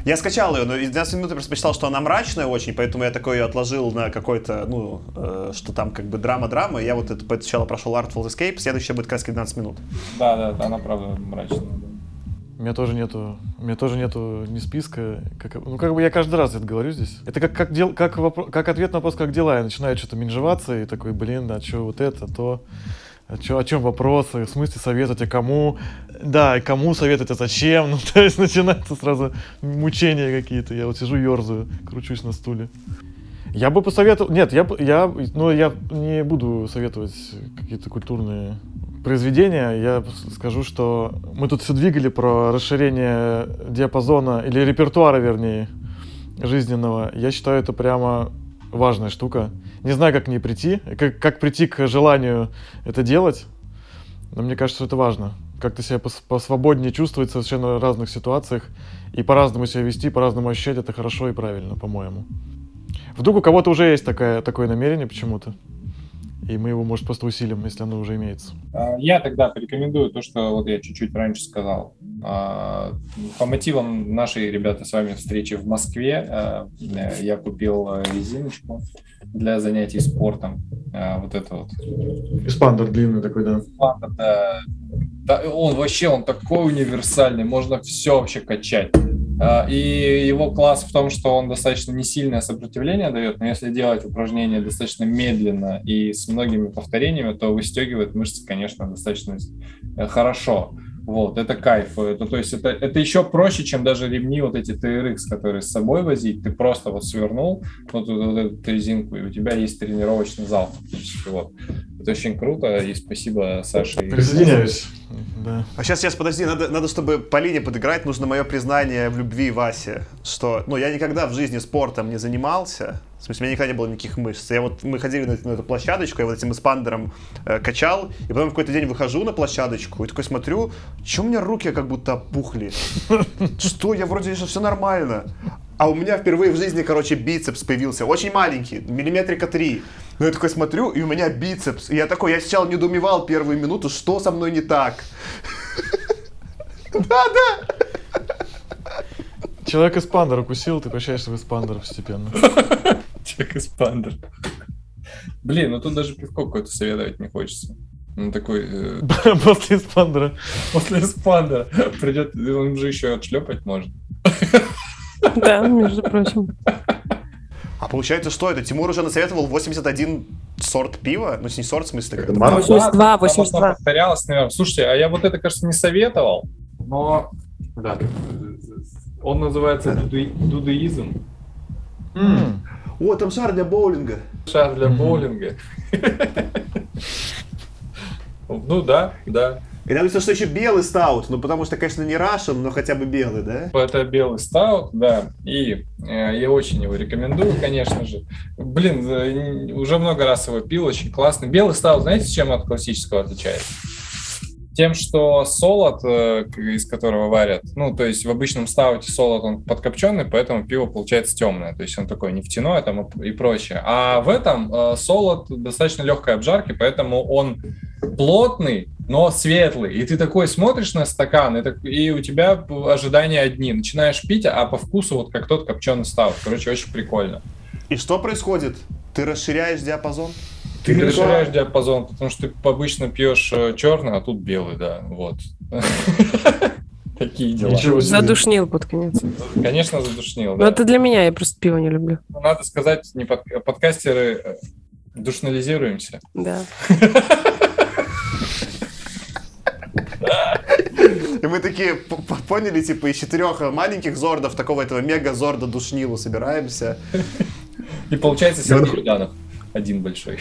Я скачал ее, но из 12 минут я просто посчитал, что она мрачная очень, поэтому я такой ее отложил на какой-то, ну, э, что там как бы драма-драма. Я вот это сначала прошел Artful Escape, следующая будет как раз 12 минут. Да, да, она правда мрачная. да. У меня тоже нету, у меня тоже нету ни списка. Как, ну, как бы я каждый раз это говорю здесь. Это как, как, дел, как, вопро- как ответ на вопрос, как дела. Я начинаю что-то менжеваться и такой, блин, да, что вот это, то. А чё, о чем вопросы? В смысле советовать, а кому? Да, кому советовать, а зачем? <laughs> Ну, то есть начинаются сразу мучения какие-то. Я вот сижу, ерзаю, кручусь на стуле. Я бы посоветовал... Нет, я, я, ну, я не буду советовать какие-то культурные произведения. Я скажу, что мы тут все двигали про расширение диапазона, или репертуара, вернее, жизненного. Я считаю, это прямо важная штука. Не знаю, как к ней прийти, как, как прийти к желанию это делать, но мне кажется, что это важно. Как-то себя пос- посвободнее чувствовать в совершенно разных ситуациях и по-разному себя вести, по-разному ощущать это хорошо и правильно, по-моему. Вдруг у кого-то уже есть такое, такое намерение почему-то, и мы его, может, просто усилим, если оно уже имеется. А, Я тогда порекомендую то, что вот я чуть-чуть раньше сказал. А, По мотивам нашей, ребята, с вами встречи в Москве э, я купил э, резиночку для занятий спортом. А, Вот это вот. Эспандер длинный такой, да. Ладно, да. Да, он вообще, он такой универсальный, можно все вообще качать. И его класс в том, что он достаточно не сильное сопротивление дает, но если делать упражнения достаточно медленно и с многими повторениями, то выстегивает мышцы, конечно, достаточно э, хорошо. Вот, это кайф. Это, то есть это, это еще проще, чем даже ремни вот эти TRX, которые с собой возить. Ты просто вот свернул вот, эту- вот эту резинку, и у тебя есть тренировочный зал. Вот. Это очень круто, и спасибо Саше. Присоединяюсь. Да. А сейчас, сейчас, подожди, надо, надо, чтобы Полине подыграть, нужно мое признание в любви Васе, что, ну, я никогда в жизни спортом не занимался, в смысле, у меня никогда не было никаких мышц. Я вот, мы ходили на, на эту площадочку, я вот этим эспандером э, качал, и потом в какой-то день выхожу на площадочку и такой смотрю, что у меня руки как будто опухли? Что, я вроде все нормально. А у меня впервые в жизни, короче, бицепс появился, очень маленький, миллиметрика три. Но я такой смотрю, и у меня бицепс. И я такой, я сначала недоумевал первую минуту, что со мной не так. <laughs> Человек эспандер укусил, ты превращаешься в эспандер постепенно. <laughs> Человек эспандер. Блин, ну тут даже пивко какое-то советовать не хочется. Ну такой э, <laughs> После спандера. после спандера придет, он же еще отшлепать может. Да, между прочим. А получается, что это? Тимур уже насоветовал 81 сорт пива? Ну, не сорт, в смысле, как Марка. 82, Там одна 82. повторялась, наверное. Слушайте, а я вот это, кажется, не советовал, но... Да. Он называется дуду- дудеизм. М. О, там шар для боулинга. Шар для боулинга. <laughs> Ну да, да. И там написано, что еще белый стаут. Ну, потому что, конечно, не Russian, но хотя бы белый, да? Это белый стаут, да. И э, я очень его рекомендую, конечно же. Блин, э, уже много раз его пил, очень классный. Белый стаут, знаете, чем от классического отличается? Тем, что солод, э, из которого варят, ну, то есть в обычном стауте солод, он подкопченный, поэтому пиво получается темное, то есть он такое нефтяное там и и прочее. А в этом э, солод достаточно легкой обжарки, поэтому он плотный, но светлый. И ты такой смотришь на стакан, и, так- и у тебя ожидания одни. Начинаешь пить, а по вкусу вот как тот копченый стаут. Короче, очень прикольно. И что происходит? Ты расширяешь диапазон? Ты Ты расширяешь диапазон, потому что ты обычно пьешь черный, а тут белый, да, вот. <laughs> Такие дела. Ничего себе. Задушнил под конец. Конечно, задушнил, Но да. это для меня, я просто пиво не люблю. Надо сказать, не под- подкастеры э, душнализируемся. Да. <laughs> И мы такие поняли, типа, из четырех маленьких зордов, такого этого мега-зорда душнилу собираемся. И получается Сергей Жданов. Один большой.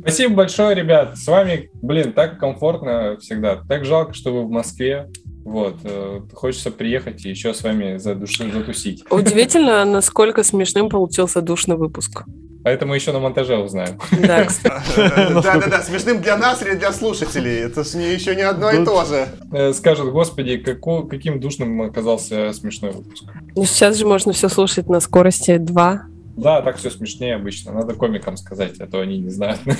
Спасибо большое, ребят. С вами, блин, так комфортно всегда. Так жалко, что вы в Москве. Вот. э, Хочется приехать и еще с вами задуши, затусить. Удивительно, насколько смешным получился душный выпуск. А это мы еще на монтаже узнаем. Да, <laughs> кстати. Да-да-да, <laughs> смешным для нас или для слушателей. Это ж не- еще не одно и то же. Э, Скажут, господи, каким душным оказался смешной выпуск. Ну, сейчас же можно все слушать на скорости 2. Да, так все смешнее обычно. Надо комикам сказать, а то они не знают. <laughs>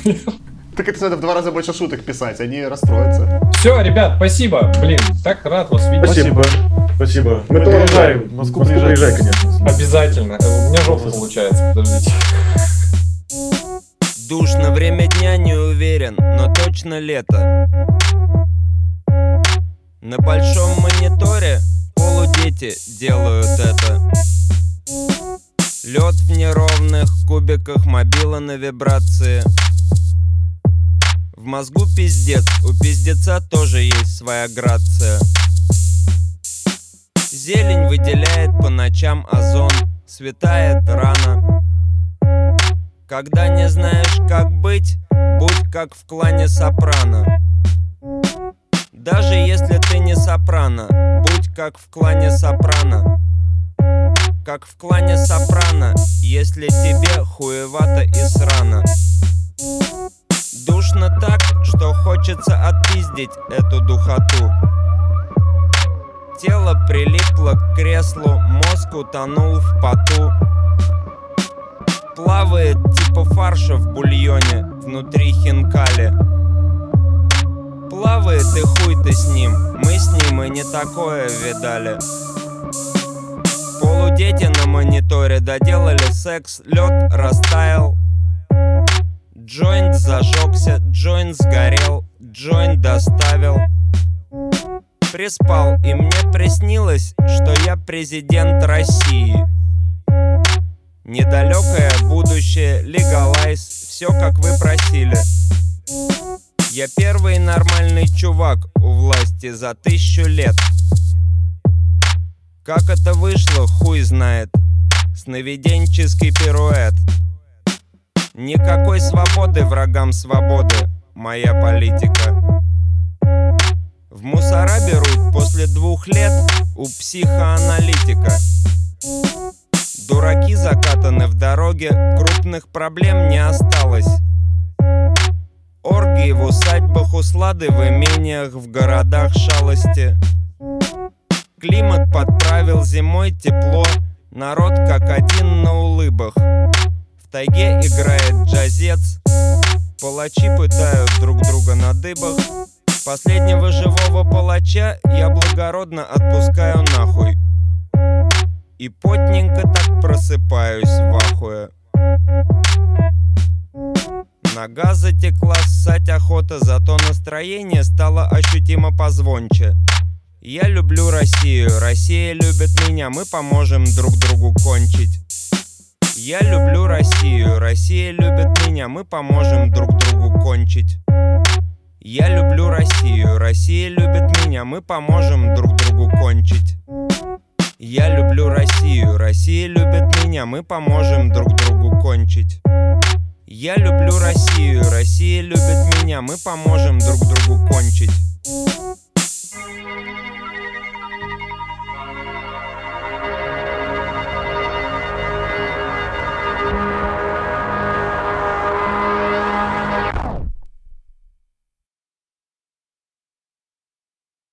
Так это надо в два раза больше шуток писать, они расстроятся. Все, ребят, спасибо. Блин, так рад вас видеть. Спасибо. Спасибо. Мы Мы тоже. В Москву приезжай, конечно. Обязательно. У меня жопа получается, подождите. Душно, время дня не уверен, но точно лето. На большом мониторе полудети делают это. Лед в неровных кубиках, мобила на вибрации. В мозгу пиздец, у пиздеца тоже есть своя грация. Зелень выделяет по ночам озон, светает рано. Когда не знаешь, как быть, будь как в клане Сопрано. Даже если ты не Сопрано, будь как в клане Сопрано. Как в клане Сопрано, если тебе хуевато и срано. Душно так, что хочется отпиздить эту духоту. Тело прилипло к креслу, мозг утонул в поту. Плавает типа фарша в бульоне внутри хинкали. Плавает и хуй ты с ним, мы с ним и не такое видали. Полудети на мониторе доделали секс, лед растаял. Джойнт зажегся, джойнт сгорел, джойнт доставил. Приспал, и мне приснилось, что я президент России. Недалекое будущее, легалайз, все как вы просили. Я первый нормальный чувак у власти за тысячу лет. Как это вышло, хуй знает. Сновиденческий пируэт. Никакой свободы врагам свободы, моя политика. В мусора берут после двух лет у психоаналитика. Дураки закатаны в дороге, крупных проблем не осталось. Оргии в усадьбах, услады в имениях, в городах шалости. Климат подправил зимой тепло, народ как один на улыбах. В тайге играет джазец, палачи пытают друг друга на дыбах. Последнего живого палача я благородно отпускаю нахуй. И потненько так просыпаюсь в ахуе. Нога затекла, ссать охота, зато настроение стало ощутимо позвонче. Я люблю Россию, Россия любит меня, мы поможем друг другу кончить. Я люблю Россию, Россия любит меня, мы поможем друг другу кончить. Я люблю Россию, Россия любит меня, мы поможем друг другу кончить. Я люблю Россию, Россия любит меня, мы поможем друг другу кончить. Я люблю Россию, Россия любит меня, мы поможем друг другу кончить.